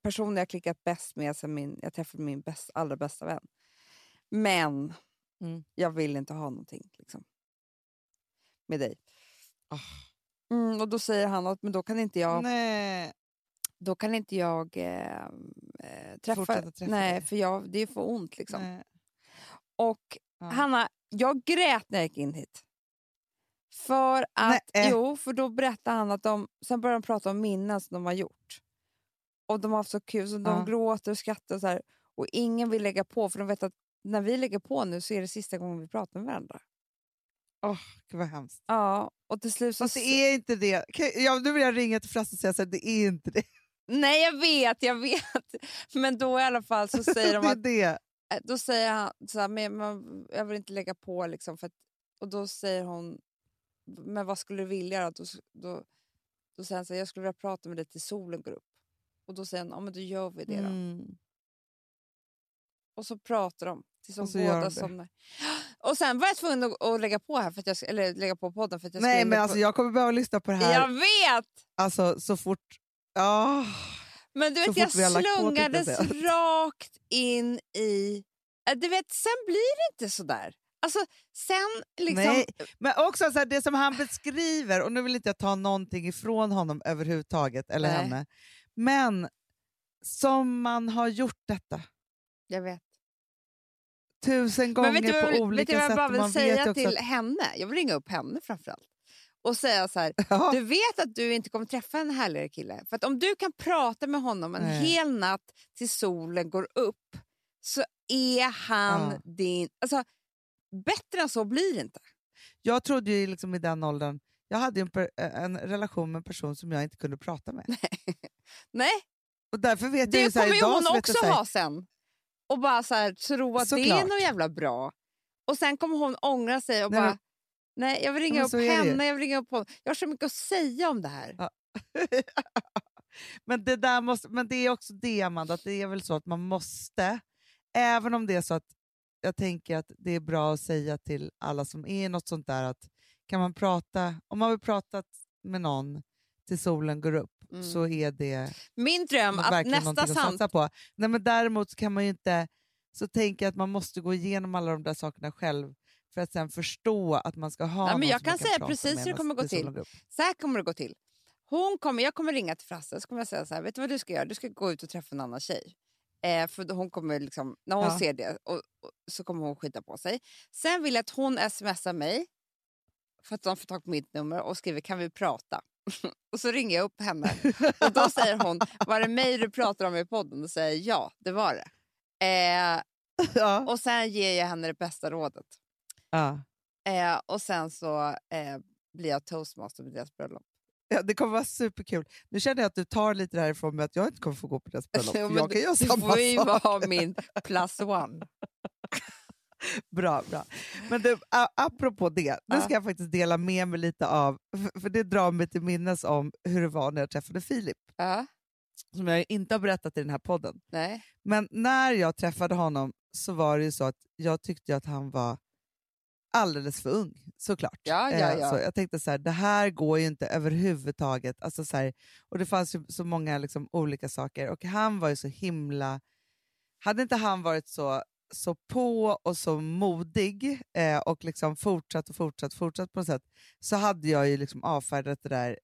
Speaker 2: personen jag klickat bäst med sen min, jag träffade min bäst, allra bästa vän. Men
Speaker 1: Mm.
Speaker 2: jag vill inte ha någonting liksom, med dig.
Speaker 1: Ah.
Speaker 2: Mm, och då säger han att men då kan inte jag,
Speaker 1: Nej.
Speaker 2: då kan inte jag eh, eh, träffa,
Speaker 1: träffa
Speaker 2: nej,
Speaker 1: dig.
Speaker 2: för jag, det är för ont. Liksom.
Speaker 1: Nej.
Speaker 2: Och
Speaker 1: Ja.
Speaker 2: Hanna, jag grät när jag gick in hit. För att,
Speaker 1: Nej.
Speaker 2: jo, för då berättade han att de, sen började de prata om minnen som de har gjort. Och de har haft så kul, så de
Speaker 1: Ja.
Speaker 2: gråter och skrattar och så här. Och ingen vill lägga på, för de vet att när vi lägger på nu så är det sista gången vi pratar med varandra.
Speaker 1: Åh, gud vad hemskt.
Speaker 2: Ja, och till slut så...
Speaker 1: Fast det är inte det. Ja, nu vill jag ringa till Frasse och säga att det är inte det.
Speaker 2: Nej, jag vet, jag vet. Men då i alla fall så säger de
Speaker 1: det är
Speaker 2: att
Speaker 1: det.
Speaker 2: Då säger han så här, men man, jag vill inte lägga på liksom. För att, och då säger hon, men vad skulle du vilja då? Då, då, då säger han så här, jag skulle vilja prata med dig till solen går upp. Och då säger han, ja men då gör vi det då.
Speaker 1: Mm.
Speaker 2: Och så pratar de tills de båda somnar. Och sen var jag tvungen att, att lägga på här, för att jag, eller lägga på podden för att jag
Speaker 1: Nej, men
Speaker 2: på-
Speaker 1: alltså, jag kommer behöva lyssna på det här
Speaker 2: Jag vet!
Speaker 1: alltså, så fort... Ah.
Speaker 2: Men du vet, jag
Speaker 1: jag
Speaker 2: slungades
Speaker 1: säga.
Speaker 2: rakt in i... Du vet, sen blir det inte så där. Alltså, sen liksom...
Speaker 1: Nej, men också så här, det som han beskriver, och nu vill inte jag ta någonting ifrån honom överhuvudtaget, eller
Speaker 2: Nej.
Speaker 1: henne, men som man har gjort detta
Speaker 2: Jag vet.
Speaker 1: tusen gånger
Speaker 2: Men vet du,
Speaker 1: på
Speaker 2: vet
Speaker 1: olika
Speaker 2: du vad jag
Speaker 1: sätt.
Speaker 2: bara vill
Speaker 1: man
Speaker 2: säga
Speaker 1: vet
Speaker 2: till
Speaker 1: att,
Speaker 2: henne? Jag vill ringa upp henne framförallt. Och säga så här,
Speaker 1: ja,
Speaker 2: du vet att du inte kommer träffa en härligare kille. För att om du kan prata med honom en
Speaker 1: Nej.
Speaker 2: hel natt till solen går upp så är han
Speaker 1: Ja.
Speaker 2: din... Alltså, bättre än så blir det inte.
Speaker 1: Jag trodde ju liksom i den åldern, jag hade ju en, per, en relation med en person som jag inte kunde prata med.
Speaker 2: Nej,
Speaker 1: Och därför vet jag
Speaker 2: det
Speaker 1: ju så här,
Speaker 2: kommer ju hon också
Speaker 1: jag
Speaker 2: ha sen. Och bara så här, tro att det är
Speaker 1: Såklart.
Speaker 2: något jävla bra. Och sen kommer hon ångra sig och
Speaker 1: Nej,
Speaker 2: bara... Nej, jag vill ringa upp henne, jag vill ringa upp honom. Jag har så mycket att säga om det här.
Speaker 1: Ja. men, det där måste, men det är också det, Amanda, att det är väl så att man måste, även om det är så att jag tänker att det är bra att säga till alla som är i något sånt där att kan man prata, om man vill prata med någon till solen går upp
Speaker 2: Mm.
Speaker 1: så är det
Speaker 2: Min dröm att nästa
Speaker 1: någonting att på. Nej, men däremot kan man ju inte, så tänker jag att man måste gå igenom alla de där sakerna själv för att sen förstå att man ska ha
Speaker 2: Nej, men jag kan säga precis hur det kommer gå
Speaker 1: till.
Speaker 2: Så här kommer det gå till. Hon kommer, jag kommer ringa till Frasse kommer jag säga så här, vet du vad du ska göra? Du ska gå ut och träffa en annan tjej. Eh, för hon kommer liksom, när hon
Speaker 1: Ja.
Speaker 2: ser det och, och, så kommer hon skita på sig. Sen vill jag att hon smsar mig för att de får tag på mitt nummer och skriver kan vi prata? och så ringer jag upp henne och då säger hon var det mig du pratar om i podden? Och säger ja det var det. Eh,
Speaker 1: ja.
Speaker 2: och sen ger jag henne det bästa rådet.
Speaker 1: Ja.
Speaker 2: Eh, och sen så eh, blir jag toastmaster på deras bröllop.
Speaker 1: Ja, det kommer vara superkul. Nu känner jag att du tar lite därifrån med att jag inte kommer få gå på deras bröllop.
Speaker 2: Men
Speaker 1: jag kan göra
Speaker 2: du
Speaker 1: samma
Speaker 2: får ju
Speaker 1: sak.
Speaker 2: vara min plus one.
Speaker 1: bra, bra. Men du, apropå det, nu
Speaker 2: Ja.
Speaker 1: ska jag faktiskt dela med mig lite av, för- det drar mig till minnes om hur det var när jag träffade Filip,
Speaker 2: Ja,
Speaker 1: som jag inte har berättat i den här podden.
Speaker 2: nej.
Speaker 1: Men när jag träffade honom så var det ju så att jag tyckte att han var alldeles för ung, såklart.
Speaker 2: Ja, ja,
Speaker 1: Eh,
Speaker 2: ja.
Speaker 1: Så jag tänkte så här, det här går ju inte överhuvudtaget. Alltså så här, och det fanns ju så många liksom olika saker och han var ju så himla... Hade inte han varit så, så på och så modig eh, och liksom fortsatt och fortsatt fortsatt på något sätt så hade jag ju liksom avfärdat det där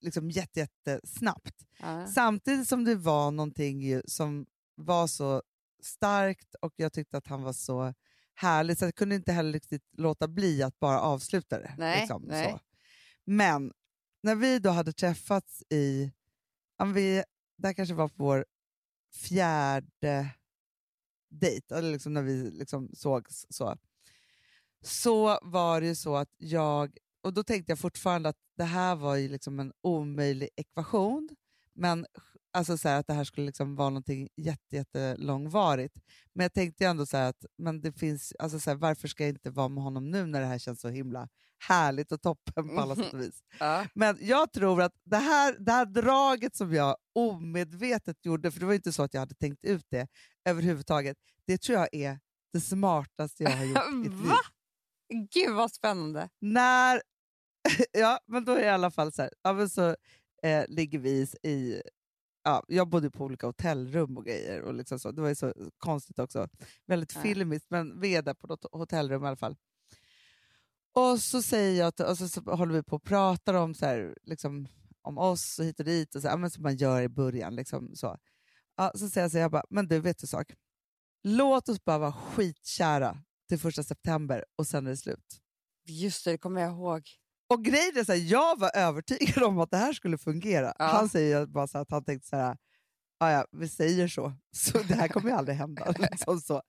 Speaker 1: liksom jätte, jättesnabbt.
Speaker 2: Ja.
Speaker 1: Samtidigt som det var någonting som var så starkt och jag tyckte att han var så härlig så jag kunde inte heller riktigt låta bli att bara avsluta det.
Speaker 2: Nej,
Speaker 1: liksom,
Speaker 2: nej.
Speaker 1: Så. Men när vi då hade träffats i, vi, det här kanske var på vår fjärde dejt, eller liksom när vi liksom sågs så, så var det ju så att jag, och då tänkte jag fortfarande att det här var ju liksom en omöjlig ekvation, men alltså så här, att det här skulle liksom vara någonting jätte, jättelångvarigt. Men jag tänkte ju ändå så att men det finns, alltså så här, varför ska jag inte vara med honom nu när det här känns så himla härligt och toppen på alla sätt och vis.
Speaker 2: Ja.
Speaker 1: Men jag tror att det här, det här draget som jag omedvetet gjorde, för det var ju inte så att jag hade tänkt ut det överhuvudtaget, det tror jag är det smartaste jag har gjort i mitt liv.
Speaker 2: Gud vad spännande.
Speaker 1: När, ja, men då är det i alla fall så här, ja, men så eh, ligger vi i, ja, jag bodde på olika hotellrum och grejer, och liksom så. det var ju så konstigt också. Väldigt
Speaker 2: Ja.
Speaker 1: filmiskt, men vi är där på något hotellrum i alla fall. Och så säger jag, till- och så, så håller vi på och pratar om, så här, liksom, om oss och hit och dit, och så, ja, men som man gör i början. Liksom, så. Ja, så säger jag så jag bara, men du vet du sak? Låt oss bara vara skitkära till första september och sen är det slut.
Speaker 2: Just det, det kommer jag ihåg.
Speaker 1: Och grejen är så här, jag var övertygad om att det här skulle fungera.
Speaker 2: Ja.
Speaker 1: Han säger bara så att han tänkte så här, "Ja, vi säger så, så det här kommer ju aldrig hända. liksom så.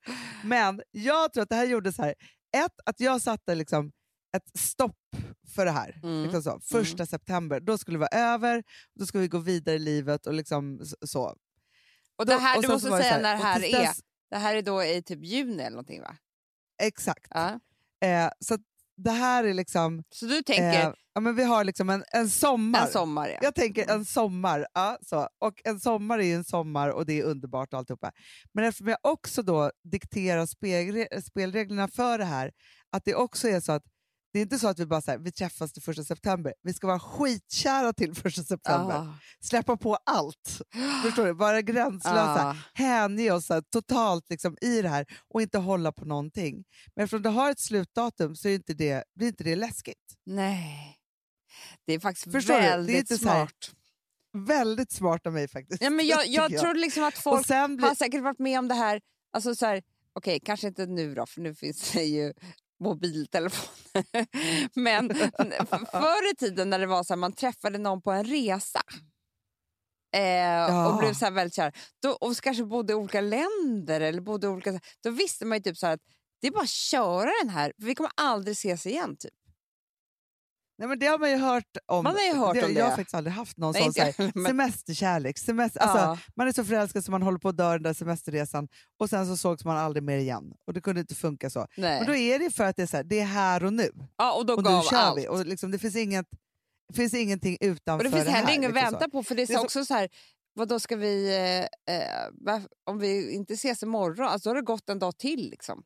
Speaker 1: Men jag tror att det här gjorde så här, ett, att jag satte liksom ett stopp för det här.
Speaker 2: Mm.
Speaker 1: Liksom så. Första september, då skulle det vara över, då ska vi gå vidare i livet och liksom så.
Speaker 2: Och
Speaker 1: Då-
Speaker 2: det här,
Speaker 1: och
Speaker 2: du måste säga
Speaker 1: så
Speaker 2: när det här är.
Speaker 1: dess-
Speaker 2: Det här är då i typ juni eller någonting va?
Speaker 1: Exakt.
Speaker 2: Ja.
Speaker 1: Eh, så det här är liksom,
Speaker 2: Så du tänker
Speaker 1: eh, ja, men vi har liksom en, en sommar.
Speaker 2: en sommar ja.
Speaker 1: Jag tänker en sommar. Ja, så. Och en sommar är ju en sommar och det är underbart och alltihopa. Men eftersom jag också då dikterar spelre- spelreglerna för det här, att det också är så att det är inte så att vi bara så här, vi träffas till första september. Vi ska vara skitkära till första september.
Speaker 2: Ah.
Speaker 1: Släppa på allt. Förstår du? Vara gränslösa.
Speaker 2: Ah.
Speaker 1: Hänge oss totalt liksom, i det här och inte hålla på någonting. Men eftersom det har ett slutdatum så är inte det, blir inte det läskigt.
Speaker 2: Nej. Det är faktiskt
Speaker 1: Förstår du? Är
Speaker 2: väldigt
Speaker 1: här-
Speaker 2: smart.
Speaker 1: Väldigt smart av mig faktiskt.
Speaker 2: Ja, men jag, jag tror liksom att folk
Speaker 1: blir,
Speaker 2: har säkert varit med om det här. Alltså så här, Okej, kanske inte nu då, för nu finns det ju mobiltelefoner. Men förr i tiden när det var så här, man träffade någon på en resa eh, och blev så väldigt kär, då, och kanske bodde i olika länder, eller bodde olika, då visste man ju typ så att det är bara att köra den här, för vi kommer aldrig ses igen. Typ.
Speaker 1: Nej, men det har man ju hört om.
Speaker 2: Man har ju hört om
Speaker 1: Jag
Speaker 2: det.
Speaker 1: har faktiskt aldrig haft någon
Speaker 2: Nej,
Speaker 1: sån
Speaker 2: inte
Speaker 1: så
Speaker 2: jag
Speaker 1: här,
Speaker 2: heller, men-
Speaker 1: semesterkärlek. Semester, alltså,
Speaker 2: Ja.
Speaker 1: Man är så förälskad så man håller på att dö den där semesterresan och sen så sågs man aldrig mer igen. Och det kunde inte funka så.
Speaker 2: Nej.
Speaker 1: Och då är det för att det är, så här, det är här och nu.
Speaker 2: ja, och då
Speaker 1: Och nu
Speaker 2: gav
Speaker 1: kör
Speaker 2: allt.
Speaker 1: vi. Och liksom, det finns, inget, det finns ingenting utanför
Speaker 2: Och det finns
Speaker 1: här.
Speaker 2: heller ingen att
Speaker 1: liksom
Speaker 2: vänta på. För det är,
Speaker 1: Det är
Speaker 2: så
Speaker 1: så-
Speaker 2: också så här, vad då ska vi, eh, eh, om vi inte ses imorgon, alltså då har det gått en dag till. Liksom.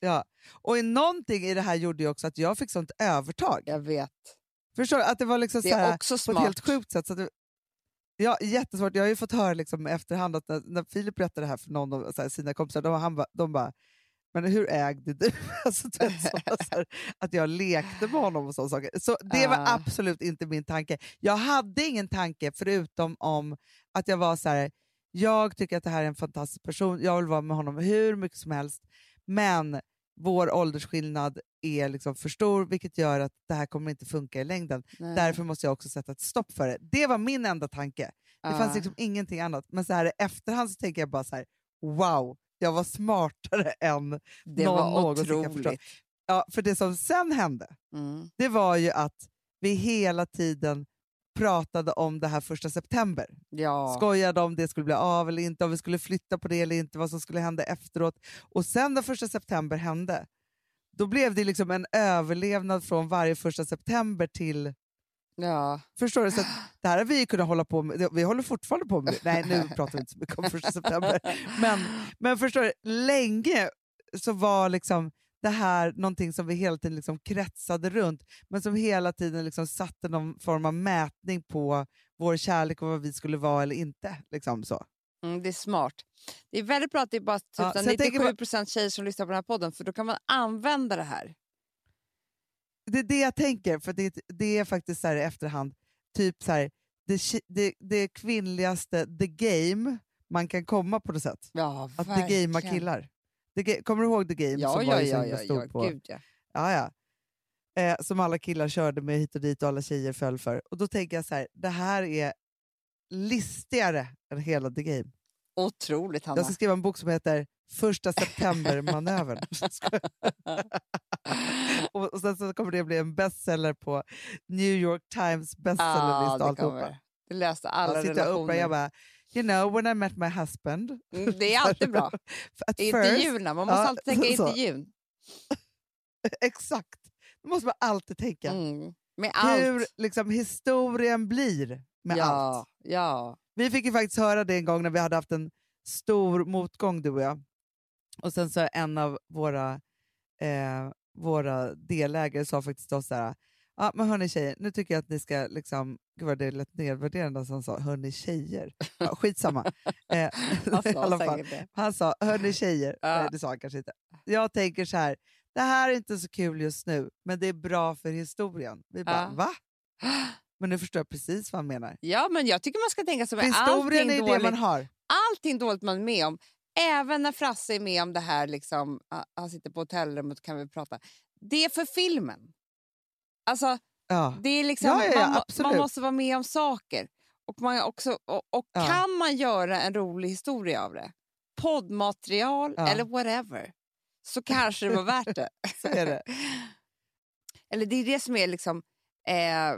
Speaker 1: Ja. Och någonting i det här gjorde ju också att jag fick sånt övertag.
Speaker 2: Jag vet.
Speaker 1: Förstår du? Att det var liksom
Speaker 2: Det är också
Speaker 1: på ett
Speaker 2: smart.
Speaker 1: helt sjukt sätt. Så det, ja, jättesvårt. Jag har ju fått höra liksom efterhand att när, när Filip berättade det här för någon av så här, sina kompisar, de, han ba, de bara men hur ägde du? alltså, du vet, så, så här, att jag lekte med honom och sådana saker. Så det var absolut inte min tanke. Jag hade ingen tanke förutom om att jag var så här, jag tycker att det här är en fantastisk person, jag vill vara med honom hur mycket som helst, men vår åldersskillnad är liksom för stor, vilket gör att det här kommer inte funka i längden.
Speaker 2: Nej.
Speaker 1: Därför måste jag också sätta ett stopp för det. Det var min enda tanke. Det
Speaker 2: Ja.
Speaker 1: fanns liksom ingenting annat. Men så här i efterhand så tänker jag bara så här, wow, jag var smartare än
Speaker 2: det
Speaker 1: någon
Speaker 2: var
Speaker 1: någonsin kan förstå.
Speaker 2: otroligt.
Speaker 1: Ja, för det som sen hände,
Speaker 2: Mm.
Speaker 1: det var ju att vi hela tiden pratade om det här första september.
Speaker 2: Ja.
Speaker 1: Skojade om det skulle bli av eller inte, om vi skulle flytta på det eller inte, vad som skulle hända efteråt. Och sen när första september hände, då blev det liksom en överlevnad från varje första september till...
Speaker 2: ja.
Speaker 1: Förstår du? Så det här har vi kunnat hålla på med. Vi håller fortfarande på med det. Nej, nu pratar vi inte så mycket om första september. Men, men förstår du, länge så var liksom det här någonting som vi hela tiden liksom kretsade runt, men som hela tiden liksom satte någon form av mätning på vår kärlek och vad vi skulle vara eller inte. Liksom så.
Speaker 2: Mm, det är smart. Det är väldigt bra att det är bara typ
Speaker 1: Ja,
Speaker 2: så
Speaker 1: så jag tänker
Speaker 2: 97 procent tjejer som lyssnar på den här podden, för då kan man använda det här.
Speaker 1: Det är det jag tänker, för det, det är faktiskt så här i efterhand, typ så här, det, det, det kvinnligaste the game man kan komma på något sätt.
Speaker 2: Ja,
Speaker 1: Att the gamea killar. The kommer du ihåg the game?
Speaker 2: Ja,
Speaker 1: som
Speaker 2: ja,
Speaker 1: var
Speaker 2: ja, ja,
Speaker 1: stor
Speaker 2: ja,
Speaker 1: på,
Speaker 2: gud ja.
Speaker 1: Ja, ja. Eh, som alla killar körde med hit och dit och alla tjejer föll för. Och då tänker jag så här, det här är listigare än hela the game.
Speaker 2: Otroligt, Hanna.
Speaker 1: Jag ska skriva en bok som heter Första september-manövern. och, och sen så kommer det bli en bestseller på New York Times bestsellerlista.
Speaker 2: Ja, det. Det löste alla
Speaker 1: Jag sitter och
Speaker 2: relationer.
Speaker 1: jag bara, you know when I met my husband.
Speaker 2: Mm, det är alltid bra.
Speaker 1: At
Speaker 2: Intervjuerna, man måste
Speaker 1: Ja,
Speaker 2: alltid tänka intervjun.
Speaker 1: exakt. Det måste man alltid tänka.
Speaker 2: Mm. Med allt.
Speaker 1: Hur liksom, historien blir med
Speaker 2: ja,
Speaker 1: allt.
Speaker 2: Ja.
Speaker 1: Vi fick ju faktiskt höra det en gång när vi hade haft en stor motgång, du och jag. Och sen så en av våra, eh, våra delägare sa faktiskt till oss så här, ja men hörni tjejer, nu tycker jag att ni ska liksom, gud vad det lät nedvärderande som han sa, hörni tjejer. Ja, skitsamma. Eh,
Speaker 2: Han sa
Speaker 1: fall. Han sa, hörni tjejer,
Speaker 2: Ja.
Speaker 1: Nej, det sa han kanske inte. Jag tänker så här, det här är inte så kul just nu, men det är bra för historien. Vi bara,
Speaker 2: Ja.
Speaker 1: va? Men nu förstår jag precis vad han menar.
Speaker 2: Ja, men jag tycker man ska tänka så. Med
Speaker 1: historien är
Speaker 2: dåligt,
Speaker 1: det man har.
Speaker 2: allting dåligt man är med om, även när Frasse är med om det här, liksom, ah, han sitter på hotellrummet kan vi prata. Det är för filmen. Alltså,
Speaker 1: Ja.
Speaker 2: det är liksom,
Speaker 1: Ja, ja,
Speaker 2: man, man måste vara med om saker. Och, man också, och, och kan man göra en rolig historia av det, poddmaterial eller whatever, så kanske det var värt det.
Speaker 1: Det.
Speaker 2: Eller det är det som är liksom, eh,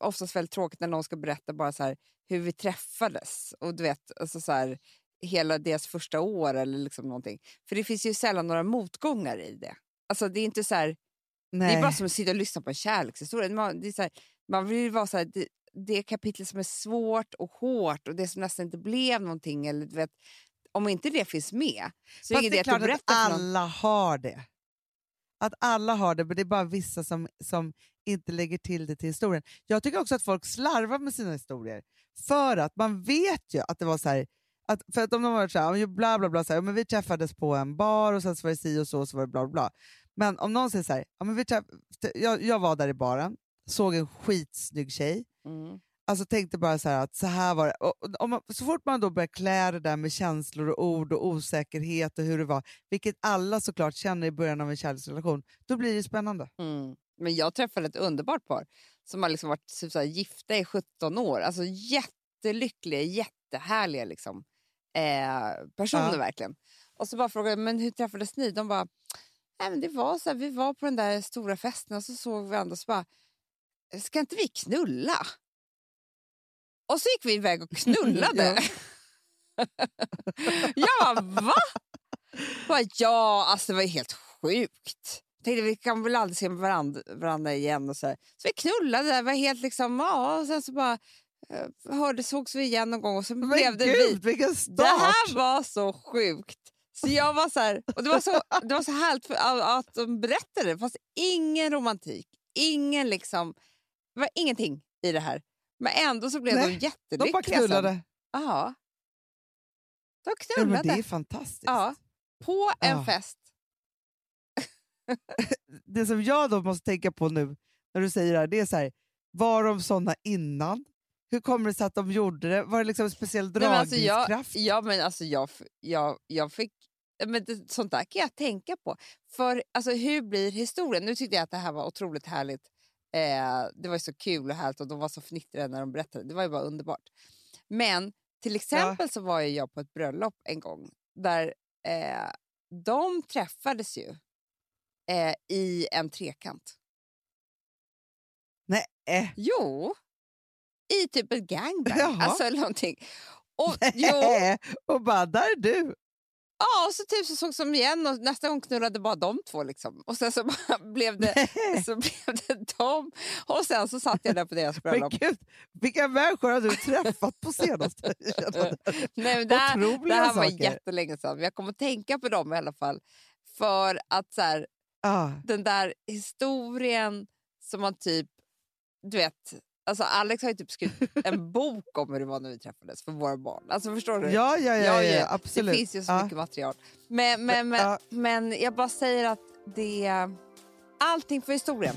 Speaker 2: oftast väldigt tråkigt när någon ska berätta bara så här, hur vi träffades. Och du vet, alltså så här, hela deras första år eller liksom någonting. För det finns ju sällan några motgångar i det. Alltså det är inte så här,
Speaker 1: Nej.
Speaker 2: det är bara som att sitta och lyssna på en kärlekshistoria. Man, det är så här, man vill vara så här, det, det kapitlet som är svårt och hårt och det som nästan inte blev någonting. Eller, vet, om inte det finns med så är det
Speaker 1: det är
Speaker 2: ingen idé att du
Speaker 1: att
Speaker 2: berättar någon.
Speaker 1: alla har det. Att alla har det, men det är bara vissa som, som inte lägger till det till historien. Jag tycker också att folk slarvar med sina historier. För att man vet ju att det var så här, att, för att om de har varit så här, bla bla bla, så här, men vi träffades på en bar och sen så var det si och så och så var det bla bla bla. Men om någon säger så här, ja, men vi träff, jag, jag var där i baren, såg en skitsnygg tjej,
Speaker 2: Mm.
Speaker 1: Alltså tänkte bara så här att så här var det. Och, och, man, så fort man då börjar klä det där med känslor och ord och osäkerhet och hur det var, vilket alla såklart känner i början av en kärleksrelation, då blir det spännande.
Speaker 2: Mm. Men jag träffade ett underbart par som har liksom varit typ så här, gifta i 17 år. Alltså jättelyckliga, jättehärliga liksom, eh, personer
Speaker 1: Ja.
Speaker 2: verkligen. Och så bara frågade jag, men hur träffades ni? De bara, Nej, men det var så här, vi var på den där stora festen och så såg vi varandra och så bara, ska inte vi knulla? Och så gick vi iväg och knullade. ja, va? Bara, ja, alltså det var ju helt sjukt. Tänkte vi kan väl aldrig se varandra, varandra igen och så här. Så vi knullade där, var helt liksom, ja, och sen så bara eh, hörde, sågs vi igen någon gång och så
Speaker 1: Men
Speaker 2: blev det
Speaker 1: gud,
Speaker 2: vi.
Speaker 1: vilken start!
Speaker 2: Det här var så sjukt. Så jag var så här, och det var så, det var så härligt för, att de berättade det, fast ingen romantik, ingen liksom, det var ingenting i det här. Men ändå så blev
Speaker 1: Nej,
Speaker 2: de jättelyckliga.
Speaker 1: De bara knullade.
Speaker 2: Ja. De
Speaker 1: Ja,
Speaker 2: knullade.
Speaker 1: men det är fantastiskt.
Speaker 2: Ja. På en
Speaker 1: Ja.
Speaker 2: fest.
Speaker 1: Det som jag då måste tänka på nu när du säger det här, det är så här, var de såna innan? Hur kommer det sig att de gjorde det? Var det liksom en speciell
Speaker 2: Nej, men alltså jag,
Speaker 1: dragningskraft?
Speaker 2: ja, men alltså jag, jag, jag fick... Men det, sånt där kan jag tänka på. För alltså, hur blir historien? Nu tyckte jag att det här var otroligt härligt. Eh, det var ju så kul och härligt och de var så fnittriga när de berättade. Det var ju bara underbart. Men till exempel så var jag på ett bröllop en gång där eh, de träffades ju eh, i en trekant.
Speaker 1: Nej, eh,
Speaker 2: Jo,
Speaker 5: i typ ett gangbang.
Speaker 1: Jaha.
Speaker 5: Alltså eller någonting. Och, jo,
Speaker 1: och bara, där är du.
Speaker 5: Ja, och så typ så sågs de igen och nästa gång knullade bara de två. Liksom. Och sen så blev det, så blev det dem. Och sen så satt jag där på deras
Speaker 1: Men
Speaker 5: bröllop.
Speaker 1: gud, vilka människor har du träffat på senaste?
Speaker 5: Nej, men det, här, det här var jättelänge sedan. men Jag kommer att tänka på dem i alla fall. För att så här,
Speaker 1: Ah,
Speaker 5: den där historien som man typ... Du vet, alltså Alex har ju typ skrivit en bok om hur det var när vi träffades för våra barn. Alltså förstår du?
Speaker 1: ja, ja, ja, ja, ja, absolut.
Speaker 5: Det finns ju så
Speaker 1: Ja.
Speaker 5: mycket material. Men, men, men,
Speaker 1: Ja.
Speaker 5: men jag bara säger att det... Allting för historien.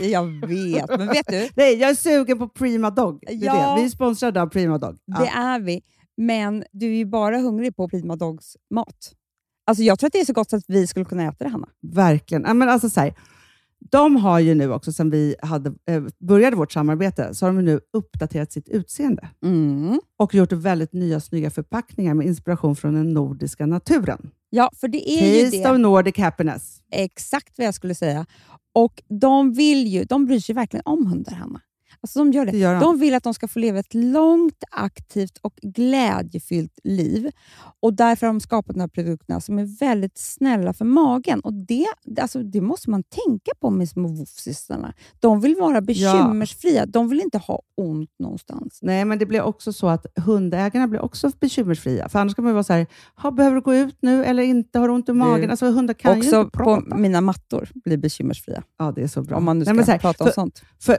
Speaker 2: Jag vet, men vet du?
Speaker 1: Nej, jag är sugen på Prima Dog.
Speaker 2: Ja.
Speaker 1: Vi är sponsrade av Prima Dog. Ja.
Speaker 2: Det är vi. Men du är ju bara hungrig på Prima Dogs mat. Alltså jag tror att det är så gott att vi skulle kunna äta det, Hanna.
Speaker 1: Verkligen. Men alltså, så här, de har ju nu också, sen vi hade, eh, började vårt samarbete, så har de nu uppdaterat sitt utseende
Speaker 2: Mm.
Speaker 1: och gjort väldigt nya snygga förpackningar med inspiration från den nordiska naturen.
Speaker 2: Ja, för det är ju
Speaker 1: Taste
Speaker 2: det.
Speaker 1: of Nordic happiness.
Speaker 2: Exakt vad jag skulle säga. Och de vill ju, de bryr sig verkligen om hundar, Hanna. Alltså de gör det.
Speaker 1: Det gör de.
Speaker 2: De vill att de ska få leva ett långt, aktivt och glädjefyllt liv. Och Därför har de skapat de här produkterna som är väldigt snälla för magen. Och Det, alltså, det måste man tänka på med små woofsisarna. De vill vara bekymmersfria. De vill inte ha ont någonstans.
Speaker 1: Nej, men det blir också så att hundägarna blir också bekymmersfria. För annars kan man ju vara så här, "Ha, behöver du gå ut nu eller inte? Har du ont i magen? Alltså, hundar kan ju
Speaker 2: Också
Speaker 1: inte
Speaker 2: på
Speaker 1: prata.
Speaker 2: mina mattor blir bekymmersfria.
Speaker 1: Ja, det är så bra.
Speaker 2: Om man nu ska
Speaker 1: Nej, här,
Speaker 2: prata
Speaker 1: för,
Speaker 2: om sånt.
Speaker 1: För,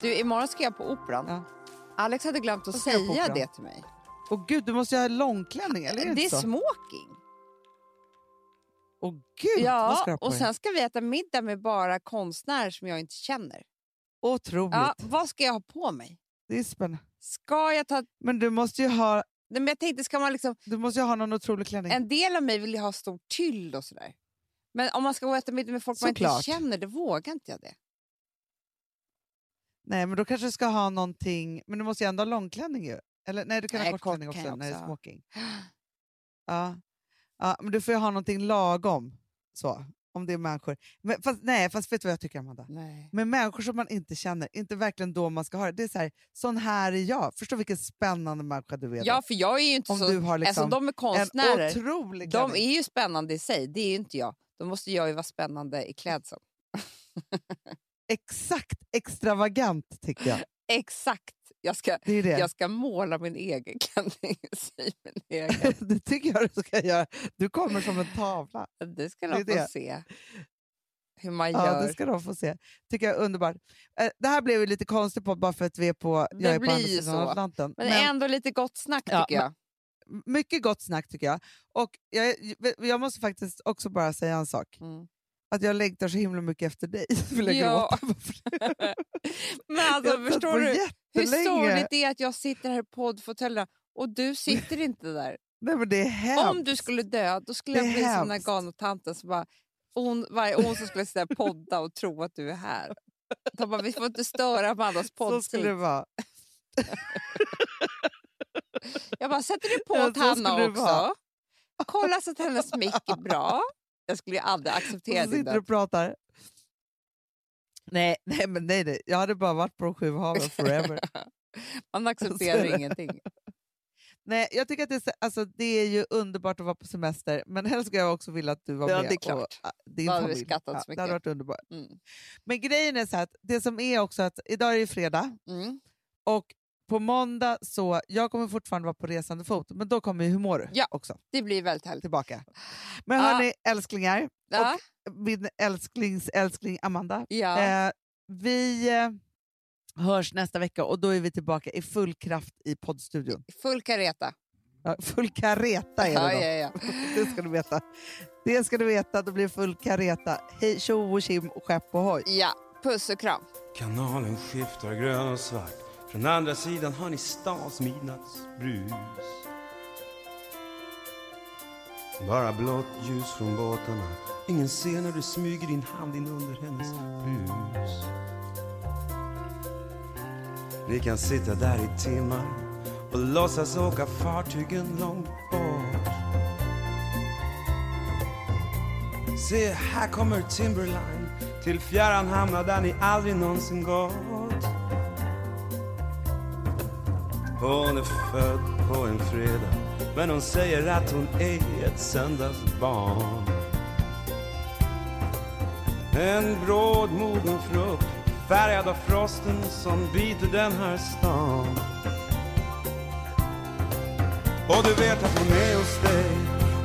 Speaker 5: Du, imorgon ska jag på Operan.
Speaker 1: Ja.
Speaker 5: Alex hade glömt att
Speaker 1: Vad ska jag på
Speaker 5: säga
Speaker 1: Operan?
Speaker 5: det till mig.
Speaker 1: Och gud, du måste ju ha långklänning, eller
Speaker 5: Det är smoking.
Speaker 1: Åh gud, vad ska du
Speaker 2: Ja,
Speaker 1: ha på
Speaker 2: och
Speaker 1: dig?
Speaker 2: sen ska vi äta middag med bara konstnärer som jag inte känner.
Speaker 1: Otroligt.
Speaker 2: Ja, vad ska jag ha på mig?
Speaker 1: Det är spännande.
Speaker 2: Ska jag ta...
Speaker 1: Men du måste ju ha,
Speaker 2: Nej, men jag tänkte, ska man liksom...
Speaker 1: du måste ju ha någon otrolig klänning.
Speaker 2: En del av mig vill ju ha stor tyll och sådär. Men om man ska gå och äta middag med folk man
Speaker 1: Såklart.
Speaker 2: inte känner, då vågar inte jag det.
Speaker 1: Nej, men då kanske du ska ha någonting, men du måste ju ändå ha långklänning ju. Eller nej, du kan
Speaker 2: Nej,
Speaker 1: ha kortklänning
Speaker 2: kort
Speaker 1: också
Speaker 2: jag
Speaker 1: när det är
Speaker 2: också
Speaker 1: smoking. Ja. ja, men du får ju ha någonting lagom. Så, om det är människor. Men, fast, nej, fast vet du vad jag tycker Amanda?
Speaker 2: Nej.
Speaker 1: Med människor som man inte känner, inte verkligen då man ska ha det. Det är så här, sån här är jag. Förstå vilken spännande människa du är.
Speaker 2: Ja,
Speaker 1: då.
Speaker 2: för jag är ju inte
Speaker 1: Om
Speaker 2: så...
Speaker 1: du har liksom
Speaker 2: alltså, de är
Speaker 1: en
Speaker 2: konstnärer.
Speaker 1: otrolig
Speaker 2: De är ju spännande i sig, det är ju inte jag. Då måste jag ju vara spännande i klädseln.
Speaker 1: Exakt extravagant tycker jag.
Speaker 2: Exakt! Jag ska,
Speaker 1: Det det.
Speaker 2: jag ska måla min egen klänning. sy min egen.
Speaker 1: det tycker jag du ska göra. Du kommer som en tavla.
Speaker 2: Det ska
Speaker 1: Det
Speaker 2: de få
Speaker 1: det.
Speaker 2: se. Hur man
Speaker 1: Ja,
Speaker 2: gör.
Speaker 1: det ska de få se. tycker jag är underbart. Eh, det här blev lite konstigt på, bara för att vi är på,
Speaker 2: Det
Speaker 1: jag är på andra sidan
Speaker 2: så.
Speaker 1: Atlanten.
Speaker 2: Men, ändå lite gott snack
Speaker 1: Ja,
Speaker 2: tycker jag.
Speaker 1: mycket gott snack tycker jag. Och jag, jag måste faktiskt också bara säga en sak.
Speaker 2: Mm.
Speaker 1: Att jag längtar så himla mycket efter dig. Vill jag
Speaker 2: Ja. Men
Speaker 1: Jag
Speaker 2: alltså,
Speaker 1: sett
Speaker 2: förstår du hur sorgligt det är att jag sitter här i poddfåtöljerna och du sitter inte där.
Speaker 1: Nej, men det är hemskt.
Speaker 2: Om du skulle dö, då skulle
Speaker 1: Det
Speaker 2: jag bli som den där
Speaker 1: hemskt.
Speaker 2: galna tanten som bara, on, varje onsdag skulle sitta och podda och tro att du är här. De bara, vi får inte störa Amandas
Speaker 1: Så skulle det vara.
Speaker 2: Jag bara, sätter du på
Speaker 1: Ja,
Speaker 2: Hanna
Speaker 1: det vara.
Speaker 2: också? Kolla så att hennes mick är bra. Jag skulle aldrig acceptera din
Speaker 1: sitter och pratar. Nej, nej, men nej, nej. Jag hade bara varit på de sju haven forever.
Speaker 2: Man accepterar ingenting.
Speaker 1: Nej, jag tycker att det är, så- alltså, det är ju underbart att vara på semester, men helst skulle jag också vilja att du var
Speaker 2: Ja,
Speaker 1: med.
Speaker 2: det är klart.
Speaker 1: Och, ah, din
Speaker 2: Då hade
Speaker 1: familj.
Speaker 2: skattat så
Speaker 1: det hade
Speaker 2: mycket.
Speaker 1: varit underbart.
Speaker 2: Mm.
Speaker 1: Men grejen är så här att det som är också att idag är det fredag
Speaker 2: Mm.
Speaker 1: och på måndag så, jag kommer fortfarande vara på resande fot, men då kommer ju Hur mår du
Speaker 2: Ja.
Speaker 1: också
Speaker 2: Det blir väldigt härligt.
Speaker 1: tillbaka. Men
Speaker 2: Ja.
Speaker 1: hörni älsklingar,
Speaker 2: Ja.
Speaker 1: min älsklings älskling Amanda.
Speaker 2: Ja.
Speaker 1: Eh, vi eh, hörs nästa vecka och då är vi tillbaka i full kraft i poddstudion.
Speaker 2: Full kareta.
Speaker 1: Ja, full kareta är det
Speaker 2: Ja,
Speaker 1: då.
Speaker 2: ja, ja.
Speaker 1: Det ska du veta. Det ska du veta, då blir full kareta. Hej tjo och tjim och skepp och hoj.
Speaker 2: ja, puss och kram.
Speaker 6: Kanalen skiftar grön och svart från andra sidan har ni stans midnattsbrus Bara blått ljus från båtarna. Ingen ser när du smyger din hand in under hennes hus Ni kan sitta där i timmar och låtsas åka fartygen långt bort. Se, här kommer Timberline till fjärran hamnar där ni aldrig någonsin gått. Hon är född på en fredag, men hon säger att hon är ett söndagsbarn. En brådmogen frukt, färgad av frosten som biter den här stan. Och du vet att hon är hos dig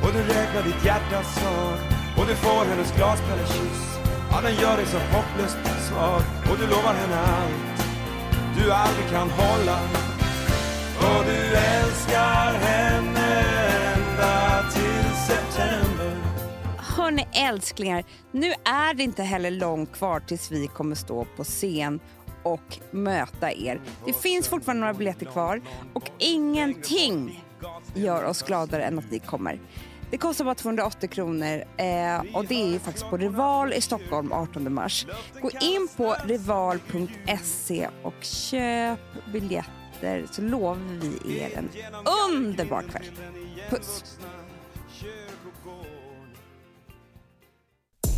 Speaker 6: och du räknar ditt hjärtas slag och du får hennes glaspärlekyss Ja, den gör dig så hopplöst svag och du lovar henne allt du aldrig kan hålla och du älskar henne ända till september
Speaker 3: Hörni älsklingar, nu är det inte heller långt kvar tills vi kommer stå på scen och möta er. Det finns fortfarande några biljetter kvar och ingenting gör oss gladare än att ni kommer. Det kostar bara 280 kronor eh, och det är ju faktiskt på Rival i Stockholm 18 mars. Gå in på rival.se och köp biljetter så lovar vi er en underbar kväll. Puss!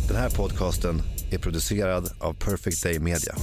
Speaker 7: Den här podcasten är producerad av Perfect Day Media.